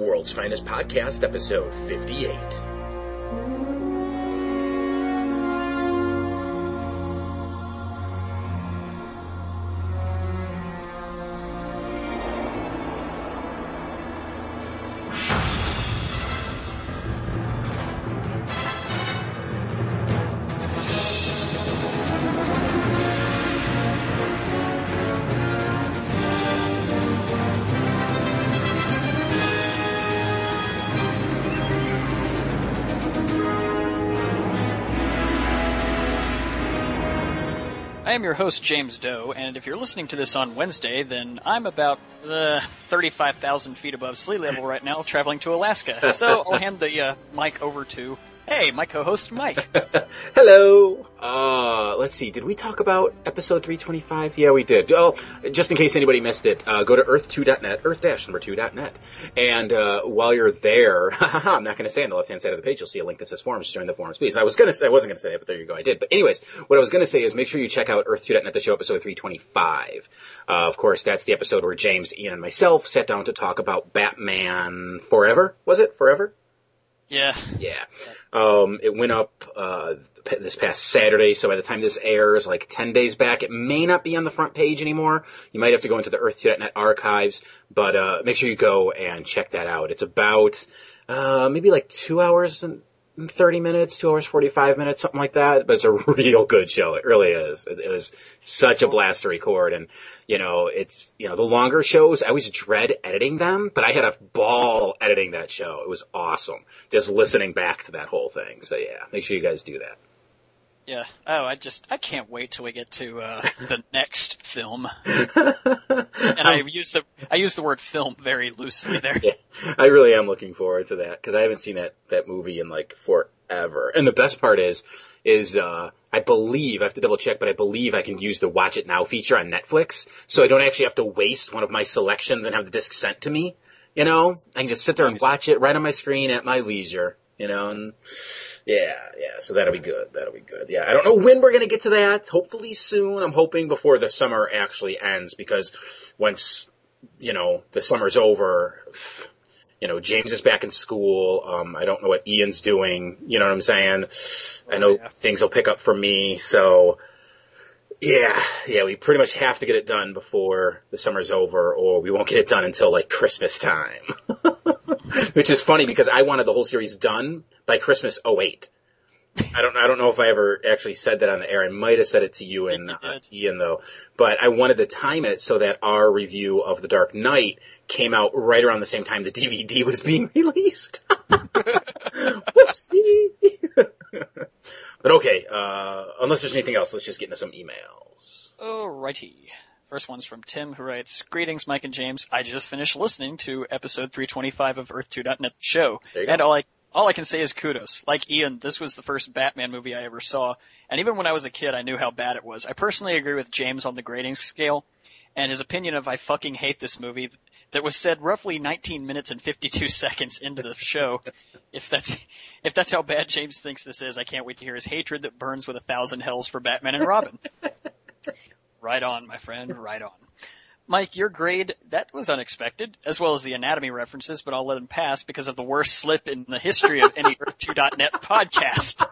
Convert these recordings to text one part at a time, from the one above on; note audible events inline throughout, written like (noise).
World's Finest Podcast, episode 58. I am your host, James Doe, and if you're listening to this on Wednesday, then I'm about uh, 35,000 feet above sea level right now, traveling to Alaska. So (laughs) I'll hand the uh, mic over to, hey, my co-host, Mike. (laughs) Hello. Uh, let's see. Did we talk about episode 325? Yeah, we did. Oh, just in case anybody missed it, uh, go to earth2.net, earth-number2.net. And, uh, while you're there, (laughs) I'm not going to say on the left-hand side of the page, you'll see a link that says forums. Join the forums, please. I was going to say, I wasn't going to say that, but there you go. I did. But anyways, what I was going to say is make sure you check out earth2.net, the show episode 325. Uh, of course, that's the episode where James, Ian, and myself sat down to talk about Batman Forever. Was it? Forever? Yeah. Yeah. Um, it went up, uh, this past Saturday, so by the time this airs, like 10 days back, it may not be on the front page anymore. You might have to go into the Earth2.net archives, but, uh, make sure you go and check that out. It's about, uh, maybe like two hours and 30 minutes, two hours, 45 minutes, something like that, but it's a (laughs) real good show. It really is. It, it was such a blast to record and, you know, it's, you know, the longer shows, I always dread editing them, but I had a ball editing that show. It was awesome. Just listening back to that whole thing. So yeah, make sure you guys do that. Yeah. Oh, I just, I can't wait till we get to, uh, (laughs) the next film. (laughs) And I use the, I use the word film very loosely there. (laughs) Yeah, I really am looking forward to that because I haven't seen that that movie in like forever. And the best part is, is uh, I believe I have to double check, but I believe I can use the Watch It Now feature on Netflix, so I don't actually have to waste one of my selections and have the disc sent to me. You know, I can just sit there and watch it right on my screen at my leisure. You know, and yeah, yeah, so that'll be good. That'll be good. Yeah, I don't know when we're gonna get to that. Hopefully soon. I'm hoping before the summer actually ends because once you know the summer's over, you know James is back in school. Um, I don't know what Ian's doing. You know what I'm saying? I know yeah. things will pick up for me. So yeah, yeah, we pretty much have to get it done before the summer's over, or we won't get it done until like Christmas time. (laughs) (laughs) Which is funny because I wanted the whole series done by Christmas 08. I don't I don't know if I ever actually said that on the air. I might have said it to you and uh. Ian though. But I wanted to time it so that our review of The Dark Knight came out right around the same time the DVD was being (laughs) released. (laughs) Whoopsie. but okay, uh, unless there's anything else, let's just get into some emails. Alrighty. First one's from Tim, who writes, Greetings, Mike and James. I just finished listening to episode 325 of Earth2.net show. There you go. And all I, all I can say is kudos. Like Ian, this was the first Batman movie I ever saw. And even when I was a kid, I knew how bad it was. I personally agree with James on the grading scale and his opinion of I fucking hate this movie that was said roughly 19 minutes and 52 (laughs) seconds into the show. if that's, if that's how bad James thinks this is, I can't wait to hear his hatred that burns with a thousand hells for Batman and Robin. (laughs) Right on, my friend, right on. Mike, your grade, that was unexpected, as well as the anatomy references, but I'll let them pass because of the worst slip in the history of any (laughs) Earth2.net podcast.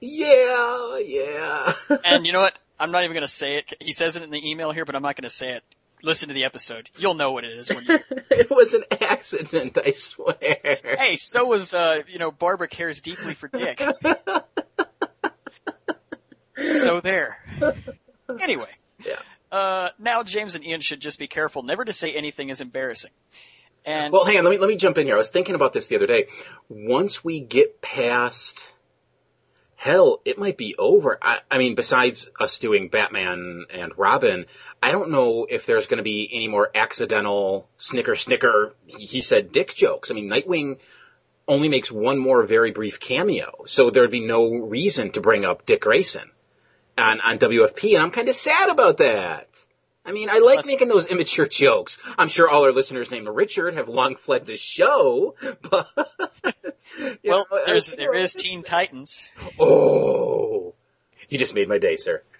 Yeah, yeah. And you know what? I'm not even gonna say it. He says it in the email here, but I'm not gonna say it. Listen to the episode. You'll know what it is when you, (laughs) it was an accident, I swear. hey, so was, uh, you know, Barbara cares deeply for Dick. (laughs) so there. (laughs) Anyway. Yeah. Uh, now James and Ian should just be careful never to say anything as embarrassing. And Well, hang on, let me let me jump in here. I was thinking about this the other day. Once we get past hell, it might be over. I, I mean, besides us doing Batman and Robin, I don't know if there's going to be any more accidental snicker snicker. He said dick jokes. I mean, Nightwing only makes one more very brief cameo, so there'd be no reason to bring up Dick Grayson on on WFP, and I'm kind of sad about that. I mean, I like making those immature jokes. I'm sure all our listeners named Richard have long fled the show, (laughs) but well, know, there's there is Teen Titans. Oh, you just made my day, sir. (laughs)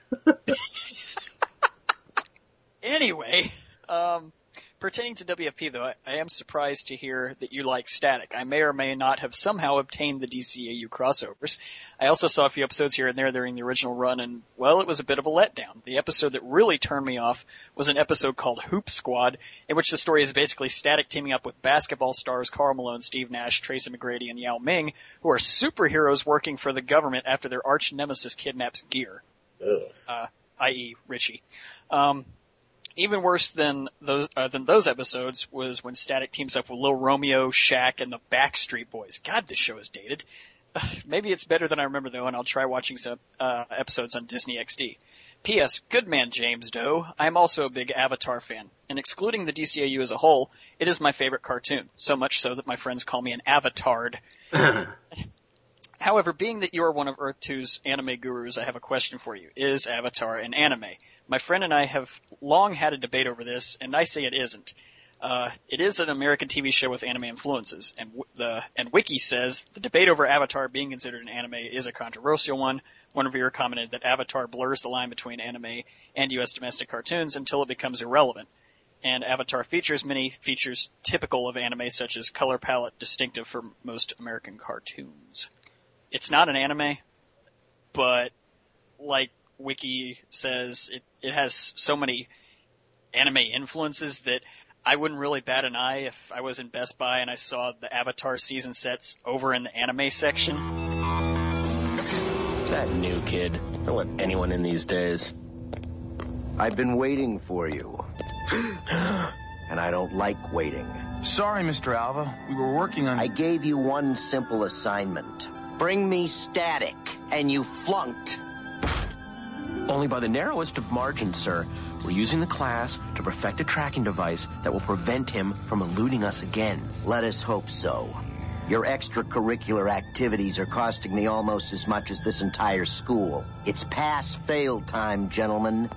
Anyway, um, pertaining to WFP, though, I, I am surprised to hear that you like Static. I may or may not have somehow obtained the DCAU crossovers. I also saw a few episodes here and there during the original run, and, well, it was a bit of a letdown. The episode that really turned me off was an episode called Hoop Squad, in which the story is basically Static teaming up with basketball stars Karl Malone, Steve Nash, Tracy McGrady, and Yao Ming, who are superheroes working for the government after their arch nemesis kidnaps Gear, Ugh. uh, i.e. Richie. Um, even worse than those uh, than those episodes was when Static teams up with Lil Romeo, Shaq, and the Backstreet Boys. God, this show is dated. (sighs) Maybe it's better than I remember though, and I'll try watching some uh, episodes on Disney XD. P.S. Good man James Doe. I am also a big Avatar fan, and excluding the DCAU as a whole, it is my favorite cartoon. So much so that my friends call me an Avatard. (laughs) However, being that you are one of Earth 2's anime gurus, I have a question for you. Is Avatar an anime? My friend and I have long had a debate over this, and I say it isn't. Uh, it is an American TV show with anime influences, and w- the and Wiki says the debate over Avatar being considered an anime is a controversial one. One reviewer commented that Avatar blurs the line between anime and U.S. domestic cartoons until it becomes irrelevant. And Avatar features many features typical of anime, such as color palette distinctive for most American cartoons. It's not an anime, but like Wiki says, it, it has so many anime influences that I wouldn't really bat an eye if I was in Best Buy and I saw the Avatar season sets over in the anime section. That new kid. Don't let anyone in these days. I've been waiting for you. (gasps) and I don't like waiting. Sorry, Mr. Alva. We were working on. I gave you one simple assignment. Bring me static, and you flunked. Only by the narrowest of margins, sir. We're using the class to perfect a tracking device that will prevent him from eluding us again. Let us hope so. Your extracurricular activities are costing me almost as much as this entire school. It's pass-fail time, gentlemen.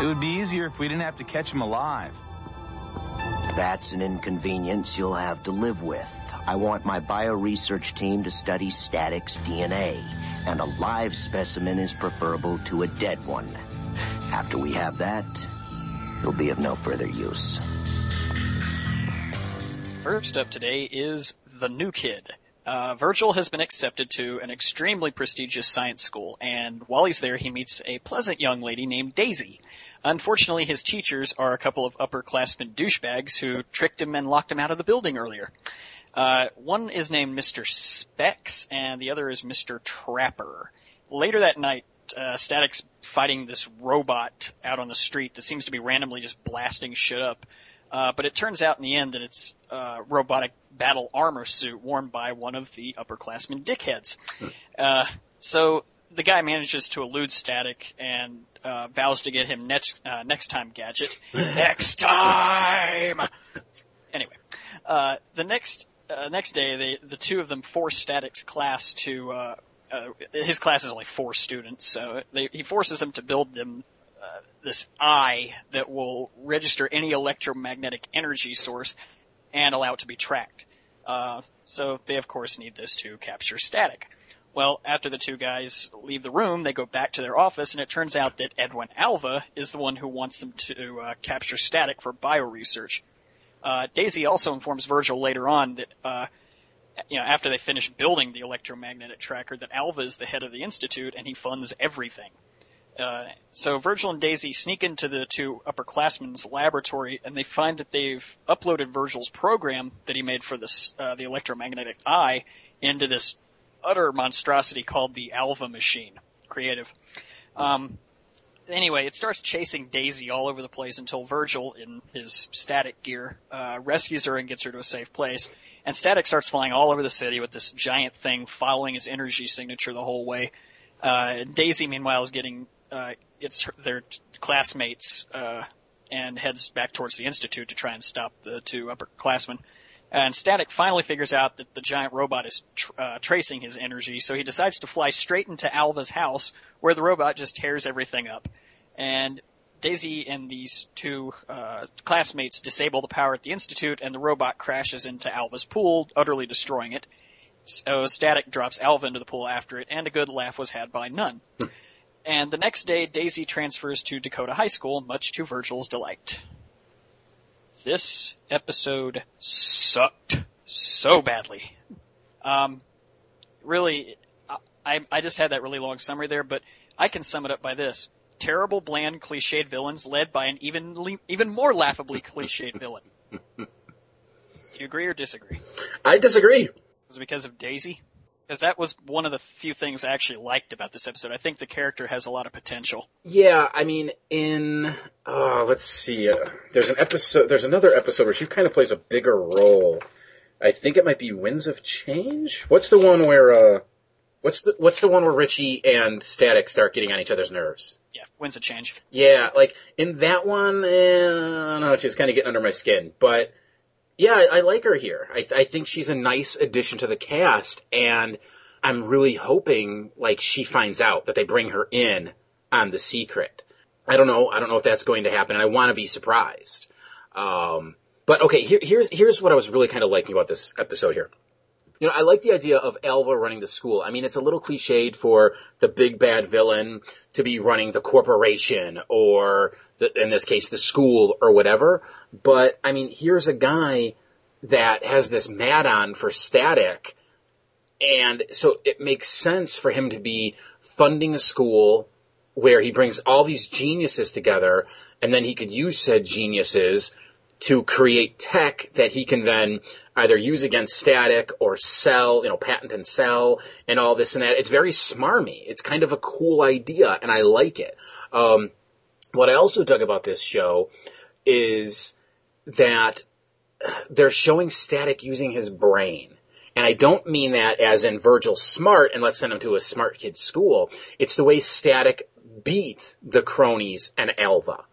It would be easier if we didn't have to catch him alive. That's an inconvenience you'll have to live with. I want my bioresearch team to study Static's DNA, and a live specimen is preferable to a dead one. After we have that, he'll be of no further use. First up today is The New Kid. Uh, Virgil has been accepted to an extremely prestigious science school, and while he's there, he meets a pleasant young lady named Daisy. Unfortunately, his teachers are a couple of upperclassmen douchebags who tricked him and locked him out of the building earlier. Uh, one is named Mr. Specs, and the other is Mr. Trapper. Later that night, uh, Static's fighting this robot out on the street that seems to be randomly just blasting shit up. Uh, but it turns out in the end that it's a robotic battle armor suit worn by one of the upperclassmen dickheads. Uh, so the guy manages to elude Static and uh, vows to get him next uh, next time gadget. (laughs) next time. Anyway, uh, the next uh, next day, they, the two of them force Static's class to. Uh, uh, his class is only four students, so they, he forces them to build them uh, this eye that will register any electromagnetic energy source and allow it to be tracked. Uh, so they of course need this to capture Static. Well, after the two guys leave the room, they go back to their office, and it turns out that Edwin Alva is the one who wants them to uh, capture Static for bioresearch. Uh, Daisy also informs Virgil later on that, uh, you know, after they finish building the electromagnetic tracker, that Alva is the head of the institute and he funds everything. Uh, so Virgil and Daisy sneak into the two upperclassmen's laboratory and they find that they've uploaded Virgil's program that he made for this, uh, the electromagnetic eye into this utter monstrosity called the Alva machine. Creative. Um, anyway, it starts chasing Daisy all over the place until Virgil, in his static gear, uh, rescues her and gets her to a safe place. And Static starts flying all over the city with this giant thing following his energy signature the whole way. Uh, Daisy, meanwhile, is getting uh, gets her, their classmates uh, and heads back towards the institute to try and stop the two upperclassmen. And Static finally figures out that the giant robot is tr- uh, tracing his energy, so he decides to fly straight into Alva's house, where the robot just tears everything up. And Daisy and these two uh, classmates disable the power at the institute, and the robot crashes into Alva's pool, utterly destroying it. So Static drops Alva into the pool after it, and a good laugh was had by none. and the next day, Daisy transfers to Dakota High School, much to Virgil's delight. this episode sucked so badly. Um, really, I, I just had that really long summary there, but I can sum it up by this. Terrible, bland, cliched villains led by an even, even more laughably cliched (laughs) villain. Do you agree or disagree? I disagree. Was it because of Daisy? Because that was one of the few things I actually liked about this episode. I think the character has a lot of potential. Yeah, I mean, in uh, let's see, uh, there's an episode, there's another episode where she kind of plays a bigger role. I think it might be Winds of Change. What's the one where uh, what's the what's the one where Richie and Static start getting on each other's nerves? Yeah, Winds of Change. Yeah, like in that one, eh, I don't know, she's kind of getting under my skin, but yeah, I, I like her here. I, I think she's a nice addition to the cast, and I'm really hoping like she finds out that they bring her in on the secret. I don't know. I don't know if that's going to happen. And I want to be surprised. Um, but okay, here, here's here's what I was really kind of liking about this episode here. You know, I like the idea of Alva running the school. I mean, it's a little cliched for the big bad villain to be running the corporation or the, in this case, the school or whatever. But I mean, here's a guy that has this mad on for static. And so it makes sense for him to be funding a school where he brings all these geniuses together and then he could use said geniuses to create tech that he can then either use against static or sell, you know, patent and sell and all this and that. It's very smarmy. It's kind of a cool idea and I like it. Um, what I also dug about this show is that they're showing static using his brain. And I don't mean that as in Virgil smart and let's send him to a smart kid school. It's the way static beat the cronies and Alva.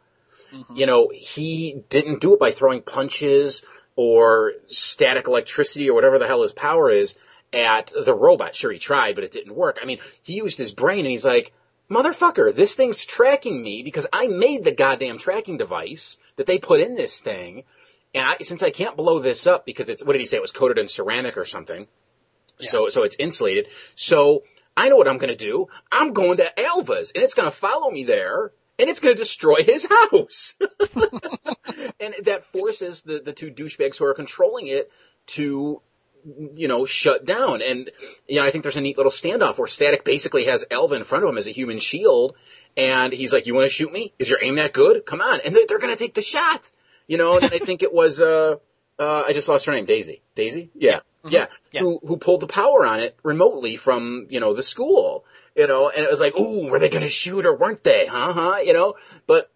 Mm-hmm. You know, he didn't do it by throwing punches or static electricity or whatever the hell his power is at the robot. Sure, he tried, but it didn't work. I mean, he used his brain and he's like, motherfucker, this thing's tracking me because I made the goddamn tracking device that they put in this thing. And I, since I can't blow this up because it's, what did he say? It was coated in ceramic or something. Yeah. So, so it's insulated. So I know what I'm going to do. I'm going to Alva's and it's going to follow me there and it's going to destroy his house. (laughs) and that forces the, the two douchebags who are controlling it to, you know, shut down. And, you know, I think there's a neat little standoff where Static basically has Alva in front of him as a human shield. And he's like, you want to shoot me? Is your aim that good? Come on. And they're, they're going to take the shot, you know, and I think it was, uh, uh, I just lost her name, Daisy. Daisy? Yeah. Mm-hmm. Yeah. yeah. Who, who pulled the power on it remotely from, you know, the school you know, and it was like, ooh, were they going to shoot or weren't they? Huh, huh, you know, but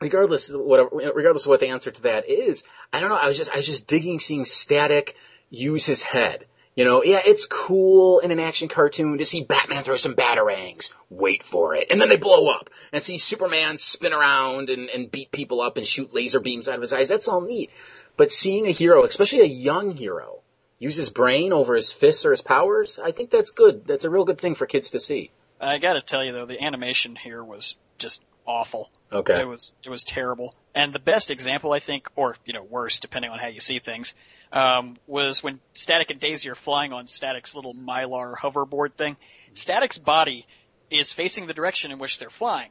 regardless whatever, regardless of what the answer to that is, I don't know. I was just, I was just digging seeing Static use his head. You know, yeah, it's cool in an action cartoon to see Batman throw some batarangs. Wait for it. And then they blow up. And see Superman spin around and, and beat people up and shoot laser beams out of his eyes. That's all neat. But seeing a hero, especially a young hero, use his brain over his fists or his powers, I think that's good. That's a real good thing for kids to see. I gotta tell you though, the animation here was just awful. Okay. It was, it was terrible. And the best example, I think, or, you know, worse, depending on how you see things, um, was when Static and Daisy are flying on Static's little Mylar hoverboard thing. Static's body is facing the direction in which they're flying.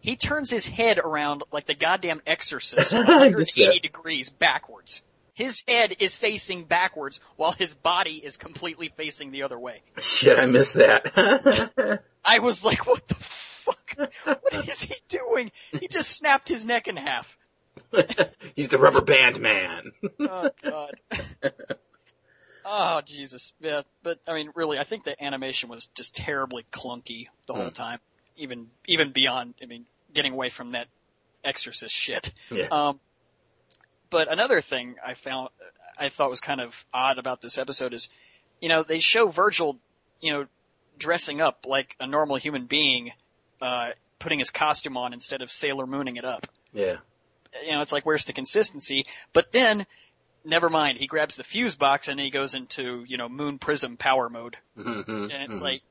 He turns his head around like the goddamn exorcist, (laughs) 180 degrees backwards. His head is facing backwards while his body is completely facing the other way. Shit, I missed that. (laughs) I was like, what the fuck? What is he doing? He just snapped his neck in half. (laughs) He's the rubber band man. (laughs) oh god. Oh Jesus. Yeah, but I mean really I think the animation was just terribly clunky the whole hmm. time. Even even beyond I mean getting away from that exorcist shit. Yeah. Um but another thing I found, I thought was kind of odd about this episode is, you know, they show Virgil, you know, dressing up like a normal human being, uh, putting his costume on instead of Sailor Mooning it up. Yeah. You know, it's like, where's the consistency? But then, never mind, he grabs the fuse box and he goes into, you know, Moon Prism power mode. (laughs) Mm-hmm, and it's mm-hmm. like,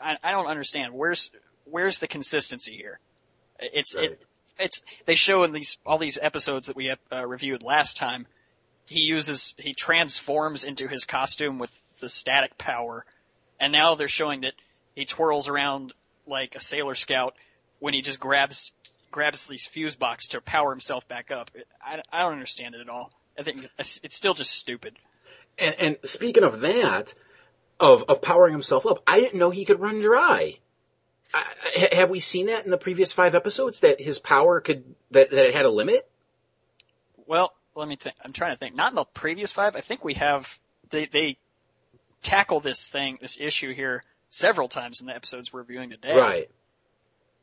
I, I don't understand. Where's, where's the consistency here? It's, right. it, it's they show in these all these episodes that we uh, reviewed last time. He uses he transforms into his costume with the static power, and now they're showing that he twirls around like a Sailor Scout when he just grabs grabs these fuse box to power himself back up. I, I don't understand it at all. I think it's, still just stupid. And, and speaking of that, of of powering himself up, I didn't know he could run dry. I, have we seen that in the previous five episodes that his power could that that it had a limit? Well, let me think. I'm trying to think. Not in the previous five. I think we have they they tackle this thing, this issue here several times in the episodes we're viewing today. Right.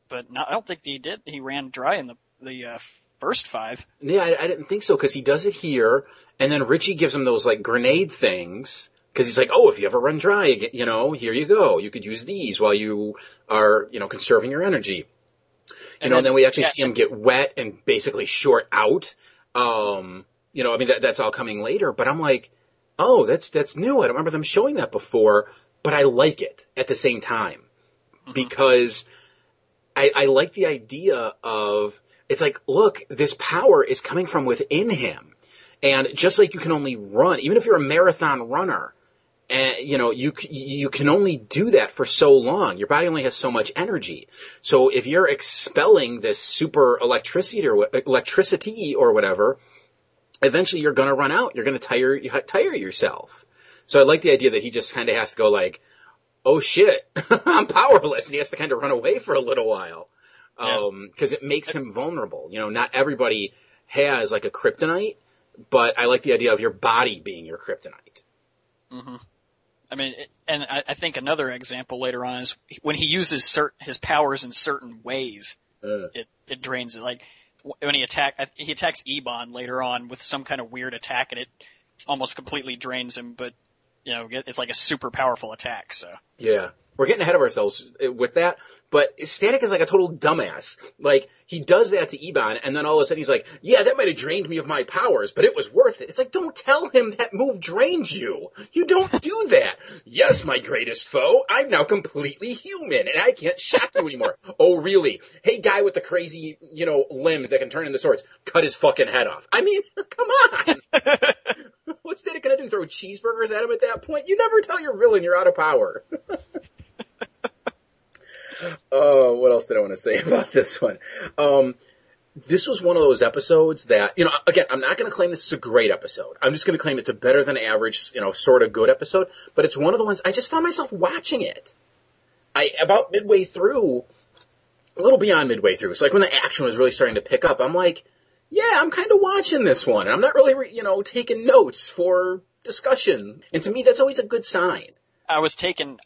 But not, I don't think he did. He ran dry in the the uh, first five. Yeah, I, I didn't think so because he does it here, and then Richie gives him those like grenade things because he's like, oh, if you ever run dry, you know, here you go. You could use these while you are, you know, conserving your energy. You And know, then- and then we actually yeah, see him get wet and basically short out. Um, you know, I mean that that's all coming later, but I'm like, oh, that's that's new. I don't remember them showing that before, but I like it at the same time because I, I like the idea of it's like, look, this power is coming from within him, and just like you can only run, even if you're a marathon runner, and you know you you can only do that for so long. Your body only has so much energy. So if you're expelling this super electricity or electricity or whatever, eventually you're going to run out. You're going to tire tire yourself. So I like the idea that he just kind of has to go like, oh shit, (laughs) I'm powerless, and he has to kind of run away for a little while, Yeah. Um, because it makes him vulnerable. You know, not everybody has like a kryptonite, but I like the idea of your body being your kryptonite. Mm-hmm. I mean, and I, I think another example later on is when he uses cert, his powers in certain ways, Uh. it it drains it. Like when he attack, he attacks Ebon later on with some kind of weird attack, and it almost completely drains him. But you know, it's like a super powerful attack. So Yeah. We're getting ahead of ourselves uh, with that, but Static is like a total dumbass. Like, he does that to Ebon, and then all of a sudden he's like, yeah, that might have drained me of my powers, but it was worth it. It's like, don't tell him that move drained you. You don't do that. (laughs) yes, my greatest foe, I'm now completely human, and I can't shock you anymore. (laughs) oh, really? Hey, guy with the crazy, you know, limbs that can turn into swords, cut his fucking head off. I mean, (laughs) come on! What's Static gonna do? Throw cheeseburgers at him at that point? You never tell your villain you're out of power. Oh, what else did I want to say (laughs) about this one? Um, this was one of those episodes that, you know, again, I'm not going to claim this is a great episode. I'm just going to claim it's a better than average, you know, sort of good episode, but it's one of the ones I just found myself watching it. I, about midway through, a little beyond midway through, so like when the action was really starting to pick up, I'm like, yeah, I'm kind of watching this one. and I'm not really, re- you know, taking notes for discussion. And to me, that's always a good sign. I was taken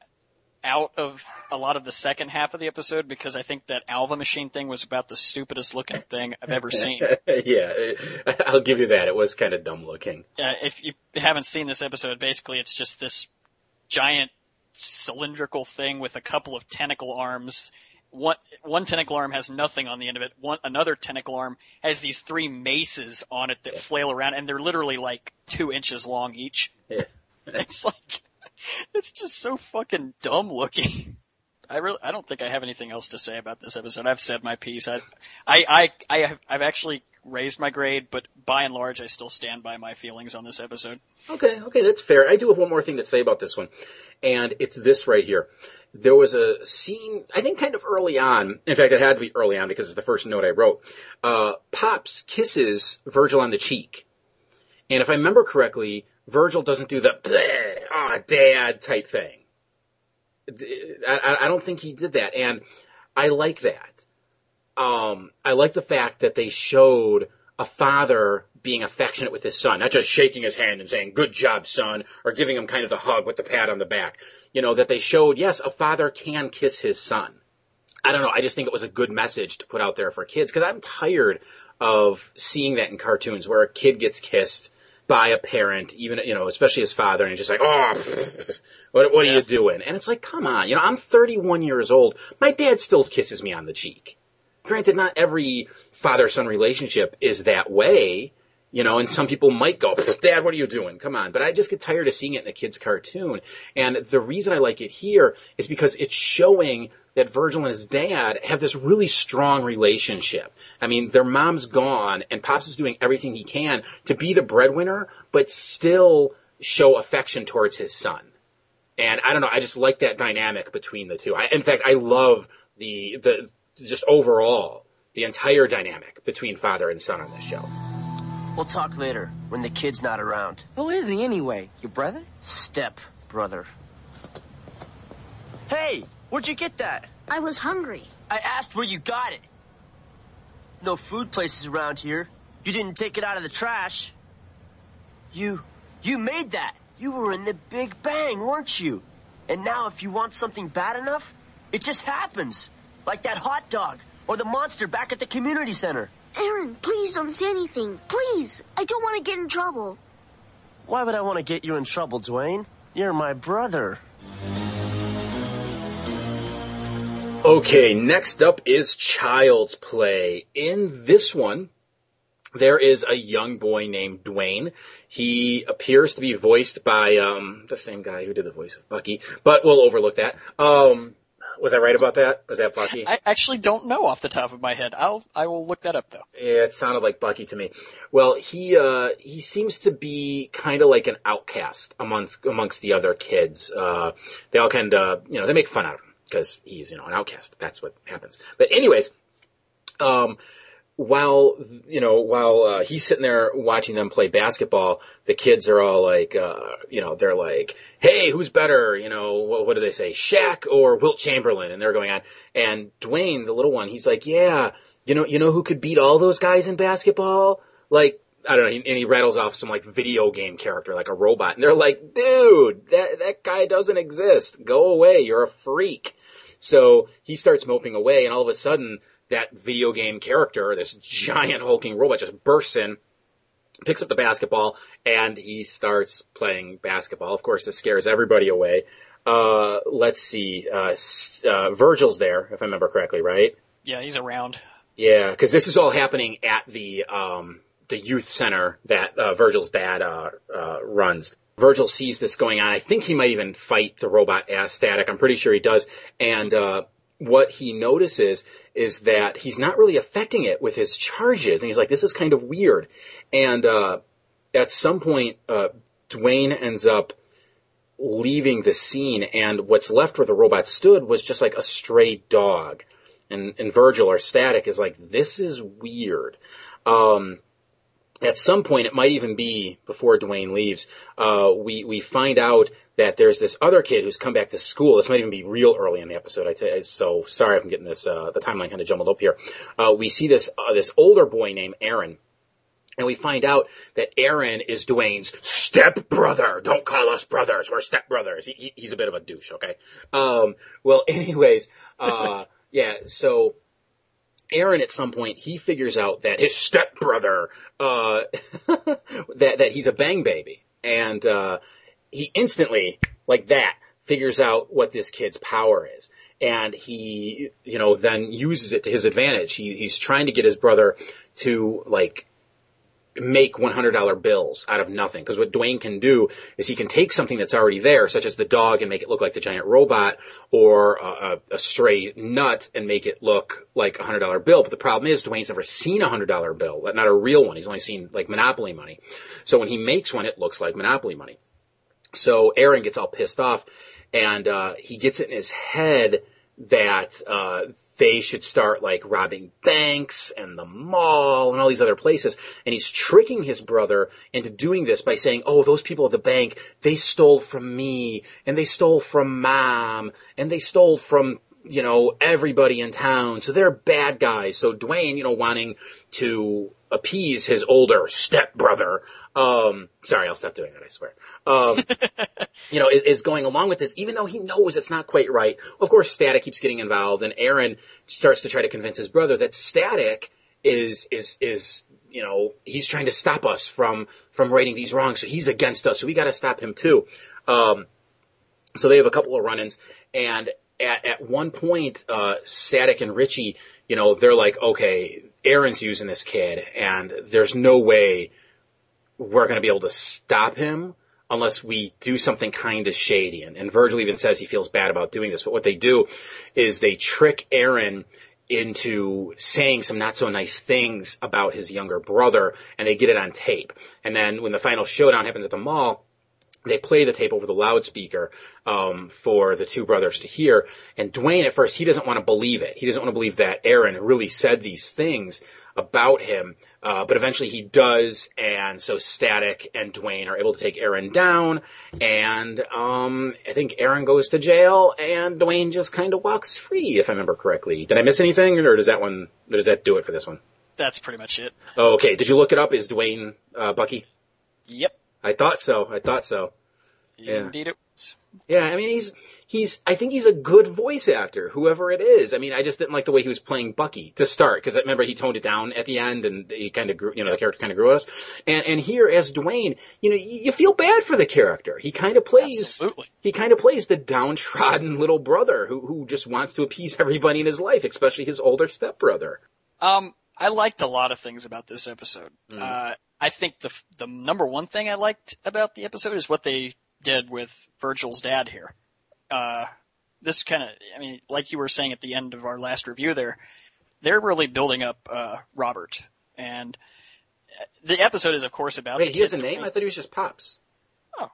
out of a lot of the second half of the episode because I think that Alva machine thing was about the stupidest looking thing I've ever (laughs) seen. yeah, I'll give you that. It was kind of dumb looking. uh, if you haven't seen this episode, basically it's just this giant cylindrical thing with a couple of tentacle arms. One one tentacle arm has nothing on the end of it. One another tentacle arm has these three maces on it that flail around, and they're literally like two inches long each. Yeah. (laughs) It's like (laughs) it's just so fucking dumb looking. I really, I don't think I have anything else to say about this episode. I've said my piece. I, I, I, I have, I've actually raised my grade, but by and large, I still stand by my feelings on this episode. Okay, okay, that's fair. I do have one more thing to say about this one, and it's this right here. There was a scene, I think kind of early on, in fact it had to be early on because it's the first note I wrote, uh, Pops kisses Virgil on the cheek. And if I remember correctly, Virgil doesn't do the, "Bleh, ah, dad type thing. I, I- I don't think he did that, and I like that. Um, I like the fact that they showed a father being affectionate with his son, not just shaking his hand and saying, good job, son, or giving him kind of the hug with the pat on the back. You know, that they showed, yes, a father can kiss his son. I don't know, I just think it was a good message to put out there for kids, because I'm tired of seeing that in cartoons where a kid gets kissed by a parent, even, you know, especially his father, and he's just like, oh, (laughs) what, what are you doing? And it's like, come on, you know, I'm 31 years old. My dad still kisses me on the cheek. Granted, not every father-son relationship is that way, you know, and some people might go, Dad, what are you doing? Come on. But I just get tired of seeing it in a kid's cartoon. And the reason I like it here is because it's showing that Virgil and his dad have this really strong relationship. I mean, their mom's gone and Pops is doing everything he can to be the breadwinner, but still show affection towards his son. And I don't know, I just like that dynamic between the two. I, in fact, I love the, the, just overall, the entire dynamic between father and son on this show. We'll talk later when the kid's not around. Who is he anyway? Your brother? Step brother. Hey, where'd you get that? I was hungry. I asked where you got it. No food places around here. You didn't take it out of the trash. You, you made that. You were in the Big Bang, weren't you? And now if you want something bad enough, it just happens. Like that hot dog or the monster back at the community center. Aaron, please don't say anything. Please. I don't want to get in trouble. Why would I want to get you in trouble, Dwayne? You're my brother. Okay, next up is Child's Play. In this one, there is a young boy named Dwayne. He appears to be voiced by um, the same guy who did the voice of Bucky, but we'll overlook that. Um, was I right about that? Was that Bucky? I actually don't know off the top of my head. I'll I will look that up though. Yeah, it sounded like Bucky to me. Well, he uh he seems to be kind of like an outcast amongst amongst the other kids. Uh they all kind of, you know, they make fun out of him because he's, you know, an outcast. That's what happens. But anyways, um while you know while uh, he's sitting there watching them play basketball, the kids are all like, uh, you know, they're like, "Hey, who's better?" You know, what, what do they say, Shaq or Wilt Chamberlain? And they're going on. And Dwayne, the little one, he's like, "Yeah, you know, you know who could beat all those guys in basketball? Like, I don't know." And he rattles off some like video game character, like a robot. And they're like, "Dude, that that guy doesn't exist. Go away. You're a freak." So he starts moping away, and all of a sudden that video game character, this giant hulking robot just bursts in, picks up the basketball, and he starts playing basketball. Of course, this scares everybody away. Uh, let's see, uh, uh, Virgil's there, if I remember correctly, right? Yeah, he's around. Yeah, cause this is all happening at the, um, the youth center that, uh, Virgil's dad, uh, uh, runs. Virgil sees this going on. I think he might even fight the robot as static. I'm pretty sure he does. And, uh, what he notices is that he's not really affecting it with his charges. And he's like, this is kind of weird. And, uh, at some point, uh, Dwayne ends up leaving the scene and what's left where the robot stood was just like a stray dog. And, and Virgil or Static is like, this is weird. Um, at some point, it might even be before Dwayne leaves, uh, we, we find out that there's this other kid who's come back to school. This might even be real early in the episode. I so sorry if I'm getting this, uh, the timeline kind of jumbled up here. Uh, we see this, uh, this older boy named Aaron. And we find out that Aaron is Dwayne's stepbrother. Don't call us brothers. We're stepbrothers. He, he, he's a bit of a douche, okay? Um, well, (laughs) anyways, uh, yeah, so, Aaron at some point he figures out that his stepbrother uh (laughs) that that he's a bang baby and uh he instantly like that figures out what this kid's power is and he you know then uses it to his advantage he he's trying to get his brother to like make $100 bills out of nothing. Because what Dwayne can do is he can take something that's already there, such as the dog, and make it look like the giant robot, or a, a, a stray nut and make it look like a $100 bill. But the problem is Dwayne's never seen a $100 bill, not a real one. He's only seen like Monopoly money. So when he makes one, it looks like Monopoly money. So Aaron gets all pissed off, and uh, he gets it in his head that uh, they should start like robbing banks and the mall and all these other places. And he's tricking his brother into doing this by saying, oh, those people at the bank, they stole from me and they stole from mom and they stole from, you know, everybody in town. So they're bad guys. So Dwayne, you know, wanting to appease his older stepbrother, um, sorry, I'll stop doing that, I swear. Um, (laughs) you know, is, is going along with this, even though he knows it's not quite right. Of course, Static keeps getting involved, and Aaron starts to try to convince his brother that Static is is is you know he's trying to stop us from from righting these wrongs, so he's against us, so we got to stop him too. Um, so they have a couple of run-ins, and at, at one point, uh, Static and Richie, you know, they're like, okay, Aaron's using this kid, and there's no way we're going to be able to stop him unless we do something kind of shady. And, and Virgil even says he feels bad about doing this. But what they do is they trick Aaron into saying some not so nice things about his younger brother and they get it on tape. And then when the final showdown happens at the mall, they play the tape over the loudspeaker um, for the two brothers to hear. And Dwayne, at first, he doesn't want to believe it. He doesn't want to believe that Aaron really said these things about him. Uh, but eventually he does, and so Static and Dwayne are able to take Aaron down. And um, I think Aaron goes to jail, and Dwayne just kind of walks free, if I remember correctly. Did I miss anything, or does that one? Or does that do it for this one? That's pretty much it. Okay. Did you look it up? Is Dwayne uh, Bucky? Yep. I thought so. I thought so. Yeah. Indeed it was. Yeah, I mean he's he's I think he's a good voice actor, whoever it is. I mean, I just didn't like the way he was playing Bucky to start because I remember he toned it down at the end and he kind of grew, you know, the character kind of grew us. And and here as Dwayne, you know, you, feel bad for the character. He kind of plays Absolutely. he kind of plays the downtrodden little brother who who just wants to appease everybody in his life, especially his older stepbrother. Um, I liked a lot of things about this episode. Mm. Uh, I think the the number one thing I liked about the episode is what they did with Virgil's dad here. Uh, this kind of, I mean, like you were saying at the end of our last review there, they're really building up uh, Robert, and uh, the episode is of course about. Wait, he has a name? I thought he was just Pops. Oh,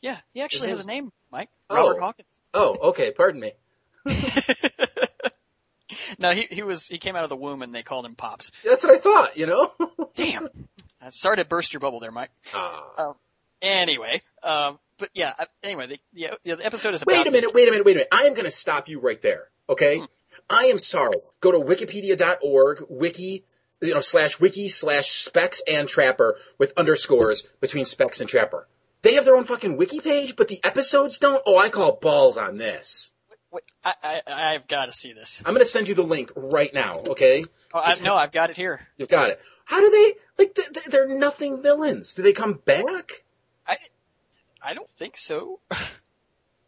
yeah, he actually has his- a name, Mike. Oh. Robert Hawkins. Oh, okay, pardon me. (laughs) no, he he was he came out of the womb and they called him Pops. That's what I thought, you know? (laughs) Damn. Uh, Sorry to burst your bubble there, Mike. Ah. Anyway, um, but yeah, uh, anyway, the, the, the episode is about. Wait a minute, wait a minute, wait a minute. I am going to stop you right there. Okay? I am sorry. Go to wikipedia.org, wiki, you know, slash wiki slash specs and trapper with underscores between specs and trapper. They have their own fucking wiki page, but the episodes don't? Oh, I call balls on this. Wait, I, I, I've got to see this. I'm going to send you the link right now, okay? Oh, I, no, I've got it here. You've got it. How do they, like, th- th- they're nothing villains. Do they come back? I, I don't think so. (laughs)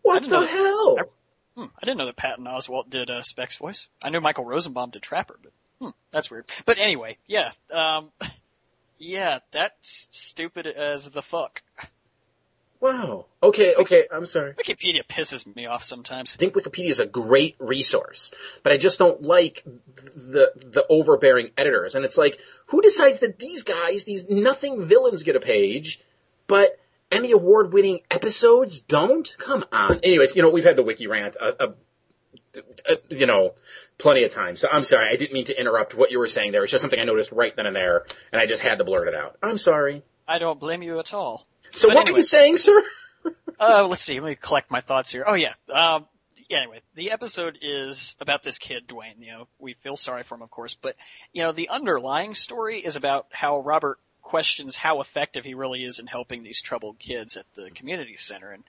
What the know- hell? Hmm, I didn't know that Patton Oswalt did uh, Specs' voice. I knew Michael Rosenbaum did Trapper, but hmm, that's weird. But anyway, yeah, um, (laughs) yeah, that's stupid as the fuck. Wow. Okay, okay, I'm sorry. Wikipedia pisses me off sometimes. I think Wikipedia is a great resource, but I just don't like the the overbearing editors. And it's like, who decides that these guys, these nothing villains, get a page, but Emmy award winning episodes don't? Come on. Anyways, you know we've had the wiki rant, uh, uh, uh, you know, plenty of times. So I'm sorry, I didn't mean to interrupt what you were saying there. It's just something I noticed right then and there, and I just had to blurt it out. I'm sorry. I don't blame you at all. So But what anyway. were you saying, sir? Uh, let's see. Let me collect my thoughts here. Oh yeah. Um, yeah, anyway, the episode is about this kid, Dwayne. You know, we feel sorry for him, of course, but you know, the underlying story is about how Robert questions how effective he really is in helping these troubled kids at the community center, and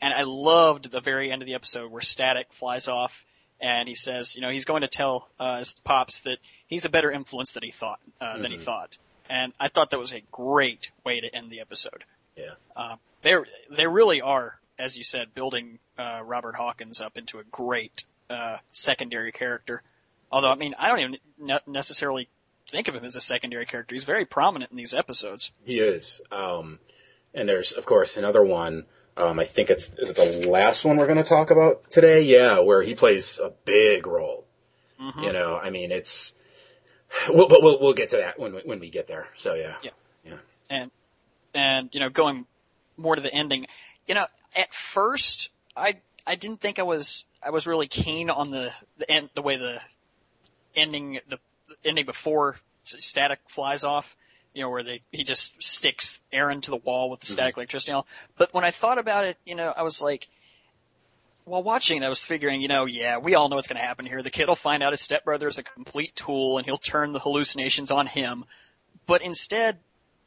and I loved the very end of the episode where Static flies off and he says, you know, he's going to tell uh, his pops that he's a better influence than he thought uh, than he thought, and I thought that was a great way to end the episode. Yeah. Uh, they they really are, as you said, building uh, Robert Hawkins up into a great uh, secondary character. Although, I mean, I don't even ne- necessarily think of him as a secondary character. He's very prominent in these episodes. He is. Um, and there's, of course, another one. Um, I think it's is it the last one we're going to talk about today? Yeah, where he plays a big role. Mhm. You know, I mean, it's. We'll, but we'll we'll get to that when we, when we get there. So yeah. Yeah. and and you know going more to the ending you know at first i i didn't think i was i was really keen on the the end the way the ending the, the ending before static flies off you know where they he just sticks aaron to the wall with the mm-hmm. static electricity but when i thought about it you know i was like while watching, I was figuring, you know, yeah, we all know what's going to happen here. The kid will find out his stepbrother is a complete tool, and he'll turn the hallucinations on him. But instead,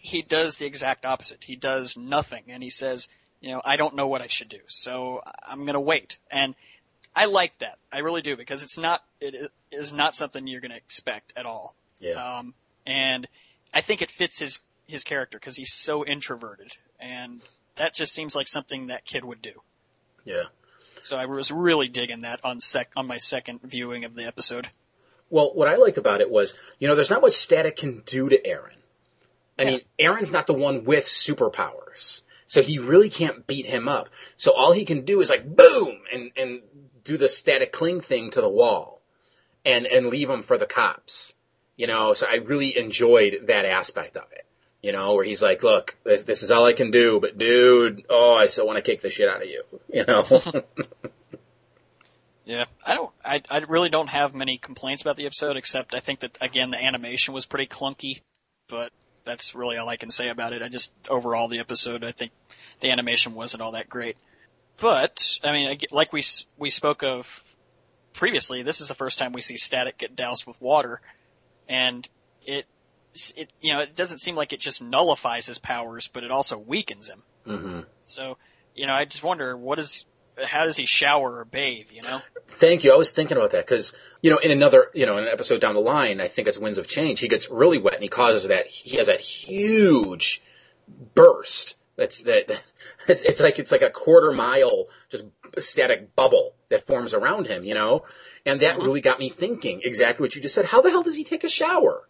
he does the exact opposite. He does nothing, and he says, you know, I don't know what I should do, so I'm going to wait. And I like that. I really do because it's not it is not something you're going to expect at all. Yeah. Um, and I think it fits his his character because he's so introverted, and that just seems like something that kid would do. Yeah. So I was really digging that on sec on my second viewing of the episode. Well, what I liked about it was, you know, there's not much Static can do to Aaron. I Yeah. mean, Aaron's not the one with superpowers. So he really can't beat him up. So all he can do is like boom and and do the static cling thing to the wall and and leave him for the cops. You know, so I really enjoyed that aspect of it. You know, where he's like, look, this, this is all I can do, but dude, oh, I still want to kick the shit out of you. (laughs) You know? (laughs) Yeah, I don't. I I really don't have many complaints about the episode, except I think that again the animation was pretty clunky, but that's really all I can say about it. I just overall the episode, I think the animation wasn't all that great. But I mean, like we we spoke of previously, this is the first time we see Static get doused with water, and it it you know it doesn't seem like it just nullifies his powers, but it also weakens him. hmm So you know, I just wonder what is how does he shower or bathe? You know. Thank you. I was thinking about that because, you know, in another, you know, in an episode down the line, I think it's Winds of Change, he gets really wet and he causes that, he has that huge burst. That's that, (laughs) it's, it's like, it's like a quarter mile, just static bubble that forms around him, you know? And that mm-hmm. really got me thinking exactly what you just said. How the hell does he take a shower?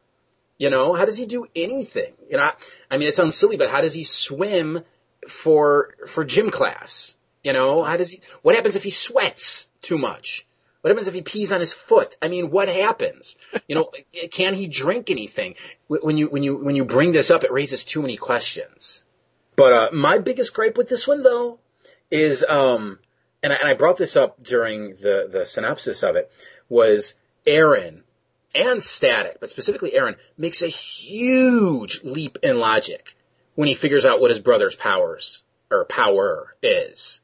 You know, how does he do anything? You know, I, I mean, it sounds silly, but how does he swim for, for gym class? You know, how does he, what happens if he sweats too much? What happens if he pees on his foot? I mean, what happens? You know, (laughs) can he drink anything? When you, when you, when you bring this up, it raises too many questions. But, uh, my biggest gripe with this one though is, um, and I, and I brought this up during the, the synopsis of it was Aaron and Static, but specifically Aaron makes a huge leap in logic when he figures out what his brother's powers or power is.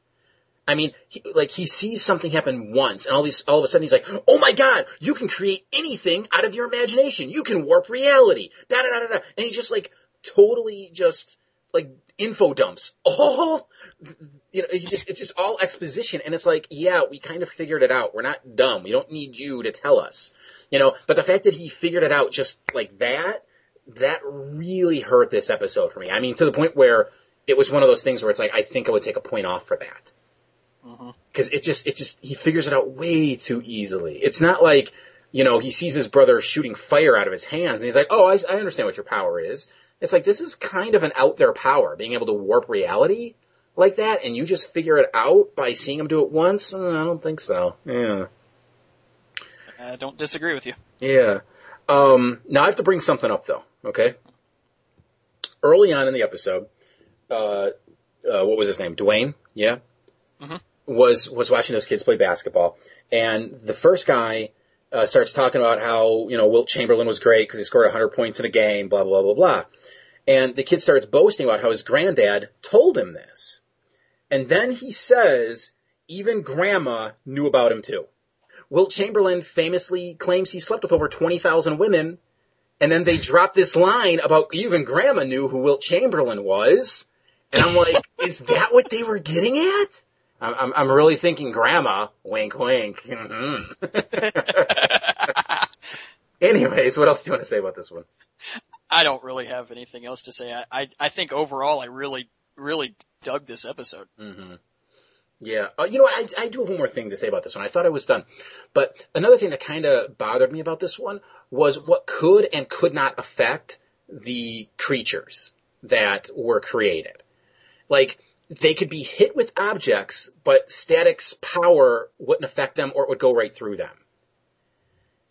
I mean, he, like he sees something happen once, and all these, all of a sudden he's like, "Oh my god, you can create anything out of your imagination. You can warp reality." Da da da da da. And he's just like totally just like info dumps. (laughs) All you know, he just it's just all exposition, and it's like, yeah, we kind of figured it out. We're not dumb. We don't need you to tell us, you know. But the fact that he figured it out just like that, that really hurt this episode for me. I mean, to the point where it was one of those things where it's like, I think I would take a point off for that because it just it just he figures it out way too easily. It's not like you know he sees his brother shooting fire out of his hands and he's like, oh, I, I understand what your power is. It's like this is kind of an out there power, being able to warp reality like that, and you just figure it out by seeing him do it once. Uh, I don't think so. Yeah, I don't disagree with you. yeah. Um, now I have to bring something up though. Okay. Early on in the episode, uh, uh, what was his name? Dwayne. Yeah. Was was watching those kids play basketball, and the first guy uh, starts talking about how you know Wilt Chamberlain was great because he scored 100 points in a game, blah blah blah blah, and the kid starts boasting about how his granddad told him this, and then he says even grandma knew about him too. Wilt Chamberlain famously claims he slept with over 20,000 women, and then they drop this line about even grandma knew who Wilt Chamberlain was, and I'm like, is that what they were getting at? I'm, I'm, really thinking grandma, wink wink. Mhm. (laughs) Anyways, what else do you want to say about this one? I don't really have anything else to say. I, I, I think overall I really, really dug this episode. hmm Yeah. Uh, you know? I, I do have one more thing to say about this one. I thought I was done. But another thing that kind of bothered me about this one was what could and could not affect the creatures that were created. Like, they could be hit with objects, but static's power wouldn't affect them or it would go right through them.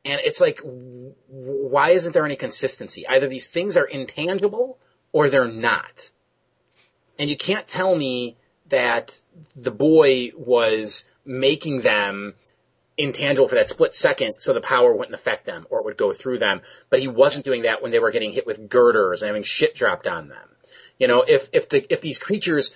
And it's like, why isn't there any consistency? Either these things are intangible or they're not. And you can't tell me that the boy was making them intangible for that split second so the power wouldn't affect them or it would go through them. But he wasn't doing that when they were getting hit with girders and having shit dropped on them. You know, if, if the, if these creatures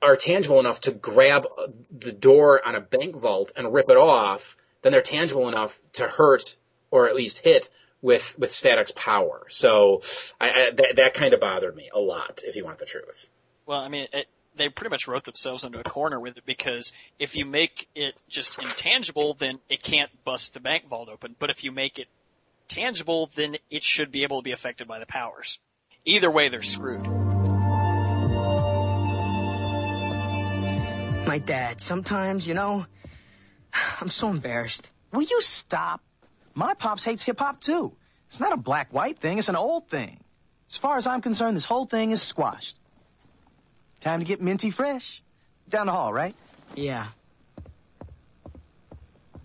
are tangible enough to grab the door on a bank vault and rip it off, then they're tangible enough to hurt or at least hit with, with static's power. So I, I that, that kind of bothered me a lot, if you want the truth. Well, I mean, it, they pretty much wrote themselves into a corner with it because if you make it just intangible, then it can't bust the bank vault open. But if you make it tangible, then it should be able to be affected by the powers. Either way, they're screwed. My dad, sometimes, you know, (sighs) I'm so embarrassed. Will you stop? My pops hates hip hop too. It's not a black white thing, it's an old thing. As far as I'm concerned, this whole thing is squashed. Time to get minty fresh. Down the hall, right? Yeah.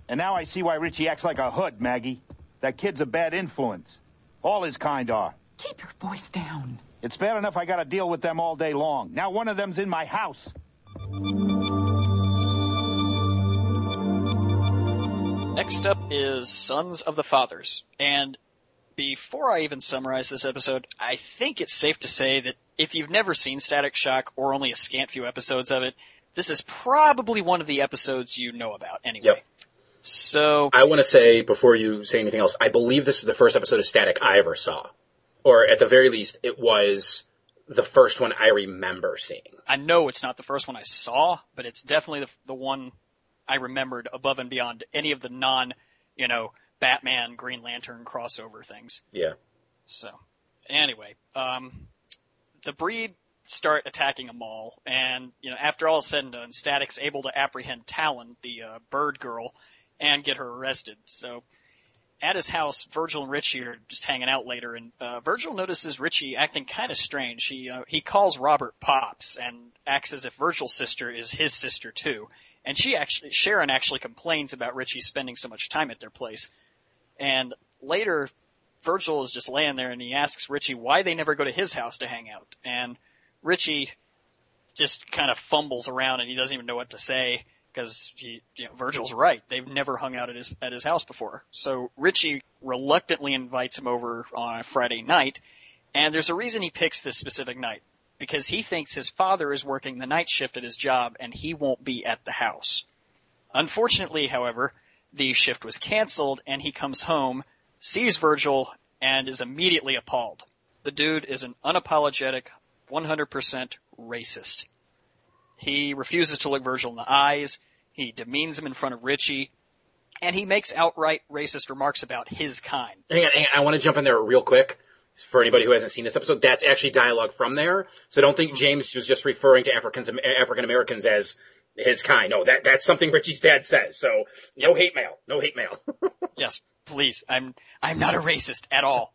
And now I see why Richie acts like a hood, Maggie. That kid's a bad influence. All his kind are. Keep your voice down. It's bad enough I gotta deal with them all day long. Now one of them's in my house. Next up is Sons of the Fathers. And before I even summarize this episode, I think it's safe to say that if you've never seen Static Shock or only a scant few episodes of it, this is probably one of the episodes you know about anyway. Yep. So I want to say before you say anything else, I believe this is the first episode of Static I ever saw, or at the very least, it was the first one I remember seeing. I know it's not the first one I saw, but it's definitely the, the one I remembered above and beyond any of the non, you know, Batman, Green Lantern crossover things. Yeah. So, anyway, um, the breed start attacking a mall, and you know, after all is said and done, Static's able to apprehend Talon, the uh, bird girl, and get her arrested. So, at his house, Virgil and Richie are just hanging out later, and uh, Virgil notices Richie acting kind of strange. He uh, he calls Robert pops and acts as if Virgil's sister is his sister too. And she actually, Sharon actually complains about Richie spending so much time at their place. And later, Virgil is just laying there and he asks Richie why they never go to his house to hang out. And Richie just kind of fumbles around and he doesn't even know what to say because he, you know, Virgil's right. They've never hung out at his, at his house before. So Richie reluctantly invites him over on a Friday night. And there's a reason he picks this specific night because he thinks his father is working the night shift at his job and he won't be at the house. Unfortunately, however, the shift was canceled and he comes home, sees Virgil, and is immediately appalled. The dude is an unapologetic, 100% racist. He refuses to look Virgil in the eyes, he demeans him in front of Richie, and he makes outright racist remarks about his kind. Hang on, hang on, I want to jump in there real quick for anybody who hasn't seen this episode. That's actually dialogue from there. So don't think James was just referring to Africans, African Americans as his kind. No, that, that's something Richie's dad says. So no hate mail. No hate mail. (laughs) yes, please. I'm, I'm not a racist at all.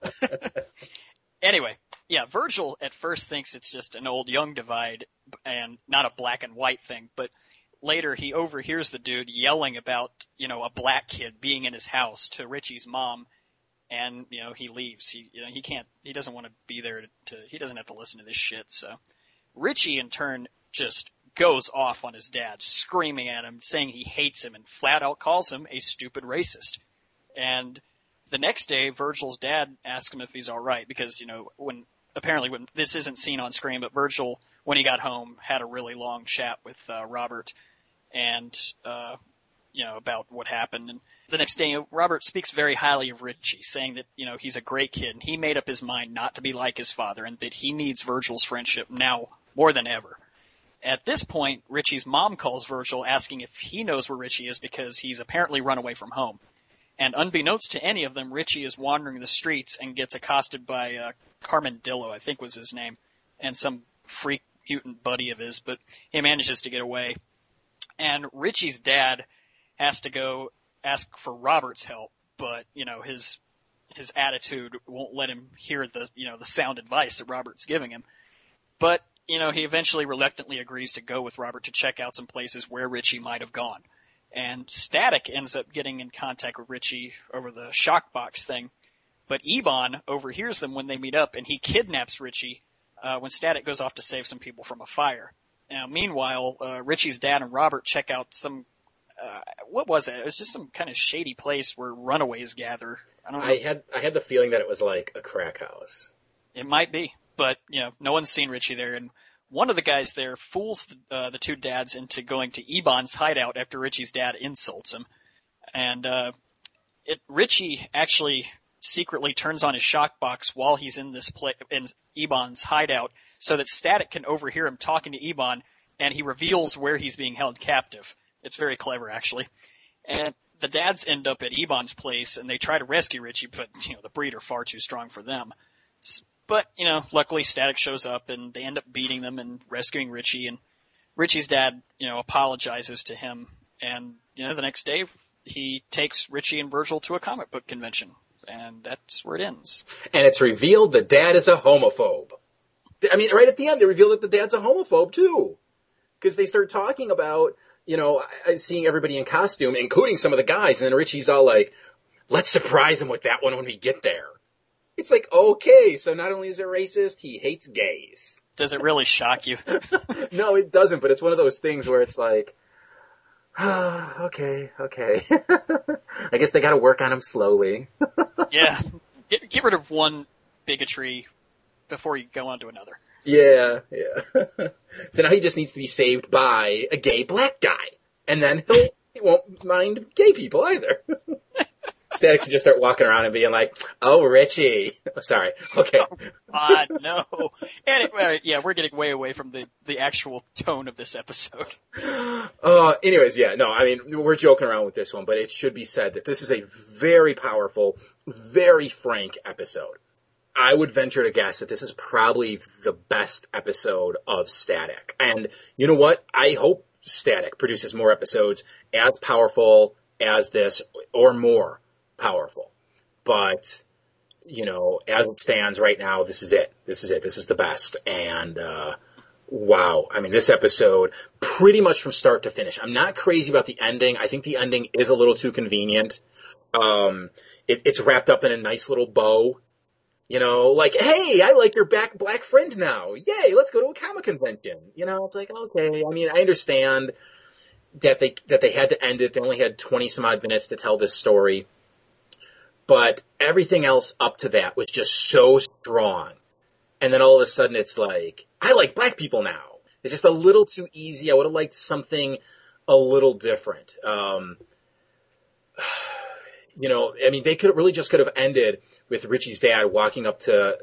(laughs) anyway, yeah, Virgil at first thinks it's just an old young divide and not a black and white thing, but later he overhears the dude yelling about, you know, a black kid being in his house to Richie's mom and, you know, he leaves. He, you know, he can't, he doesn't want to be there to, to he doesn't have to listen to this shit, so. Richie in turn just goes off on his dad, screaming at him, saying he hates him, and flat out calls him a stupid racist. And the next day, Virgil's dad asks him if he's all right because you know when apparently when this isn't seen on screen, but Virgil when he got home had a really long chat with uh, Robert and uh, you know about what happened. And the next day, Robert speaks very highly of Richie, saying that you know he's a great kid and he made up his mind not to be like his father, and that he needs Virgil's friendship now more than ever. At this point, Richie's mom calls Virgil asking if he knows where Richie is because he's apparently run away from home. And unbeknownst to any of them, Richie is wandering the streets and gets accosted by uh, Carmadillo, I think was his name, and some freak mutant buddy of his, but he manages to get away. And Richie's dad has to go ask for Robert's help, but, you know, his his attitude won't let him hear the, you know, the sound advice that Robert's giving him. But you know, he eventually reluctantly agrees to go with Robert to check out some places where Richie might have gone. And Static ends up getting in contact with Richie over the shock box thing. But Ebon overhears them when they meet up and he kidnaps Richie uh, when Static goes off to save some people from a fire. Now, meanwhile, uh, Richie's dad and Robert check out some. Uh, what was it? It was just some kind of shady place where runaways gather. I don't know. I had I had the feeling that it was like a crack house. It might be but you know, no one's seen Richie there, and one of the guys there fools the, uh, the two dads into going to Ebon's hideout after Richie's dad insults him, and uh, it Richie actually secretly turns on his shock box while he's in this pla- in Ebon's hideout, so that Static can overhear him talking to Ebon, and he reveals where he's being held captive. It's very clever, actually, and the dads end up at Ebon's place, and they try to rescue Richie, but you know the breed are far too strong for them. But, you know, luckily Static shows up and they end up beating them and rescuing Richie and Richie's dad, you know, apologizes to him and, you know, the next day he takes Richie and Virgil to a comic book convention and that's where it ends. And it's revealed the dad is a homophobe. I mean, right at the end, they reveal that the dad's a homophobe too. Cause they start talking about, you know, seeing everybody in costume, including some of the guys, and then Richie's all like, let's surprise him with that one when we get there. It's like, okay, so not only is it racist, he hates gays. Does it really shock you? (laughs) (laughs) no, it doesn't, but it's one of those things where it's like, ah, (sighs) okay, okay. (laughs) I guess they gotta work on him slowly. yeah. Get, get rid of one bigotry before you go on to another. Yeah, yeah. So now he just needs to be saved by a gay black guy. And then he'll, he won't mind gay people either. (laughs) Static should just start walking around and being like, "Oh, Richie." (laughs) Sorry. Okay. Oh, God, no. And it, uh, yeah, we're getting way away from the the actual tone of this episode. Uh, anyways, yeah, no, I mean, we're joking around with this one, but it should be said that this is a very powerful, very frank episode. I would venture to guess that this is probably the best episode of Static. And you know what? I hope Static produces more episodes as powerful as this or more powerful. But, you know, as it stands right now, this is it. This is it. This is the best. And, uh, wow. I mean, this episode, pretty much from start to finish. I'm not crazy about the ending. I think the ending is a little too convenient. Um, it, it's wrapped up in a nice little bow. You know, like, hey, I like your back black friend now. Yay, let's go to a comic convention. You know, it's like, okay. I mean, I understand that they, that they had to end it. They only had 20 some odd minutes to tell this story but everything else up to that was just so strong. And then all of a sudden it's like, I like black people now. It's just a little too easy. I would have liked something a little different. Um, you know, I mean, they could really just could have ended with Richie's dad walking up to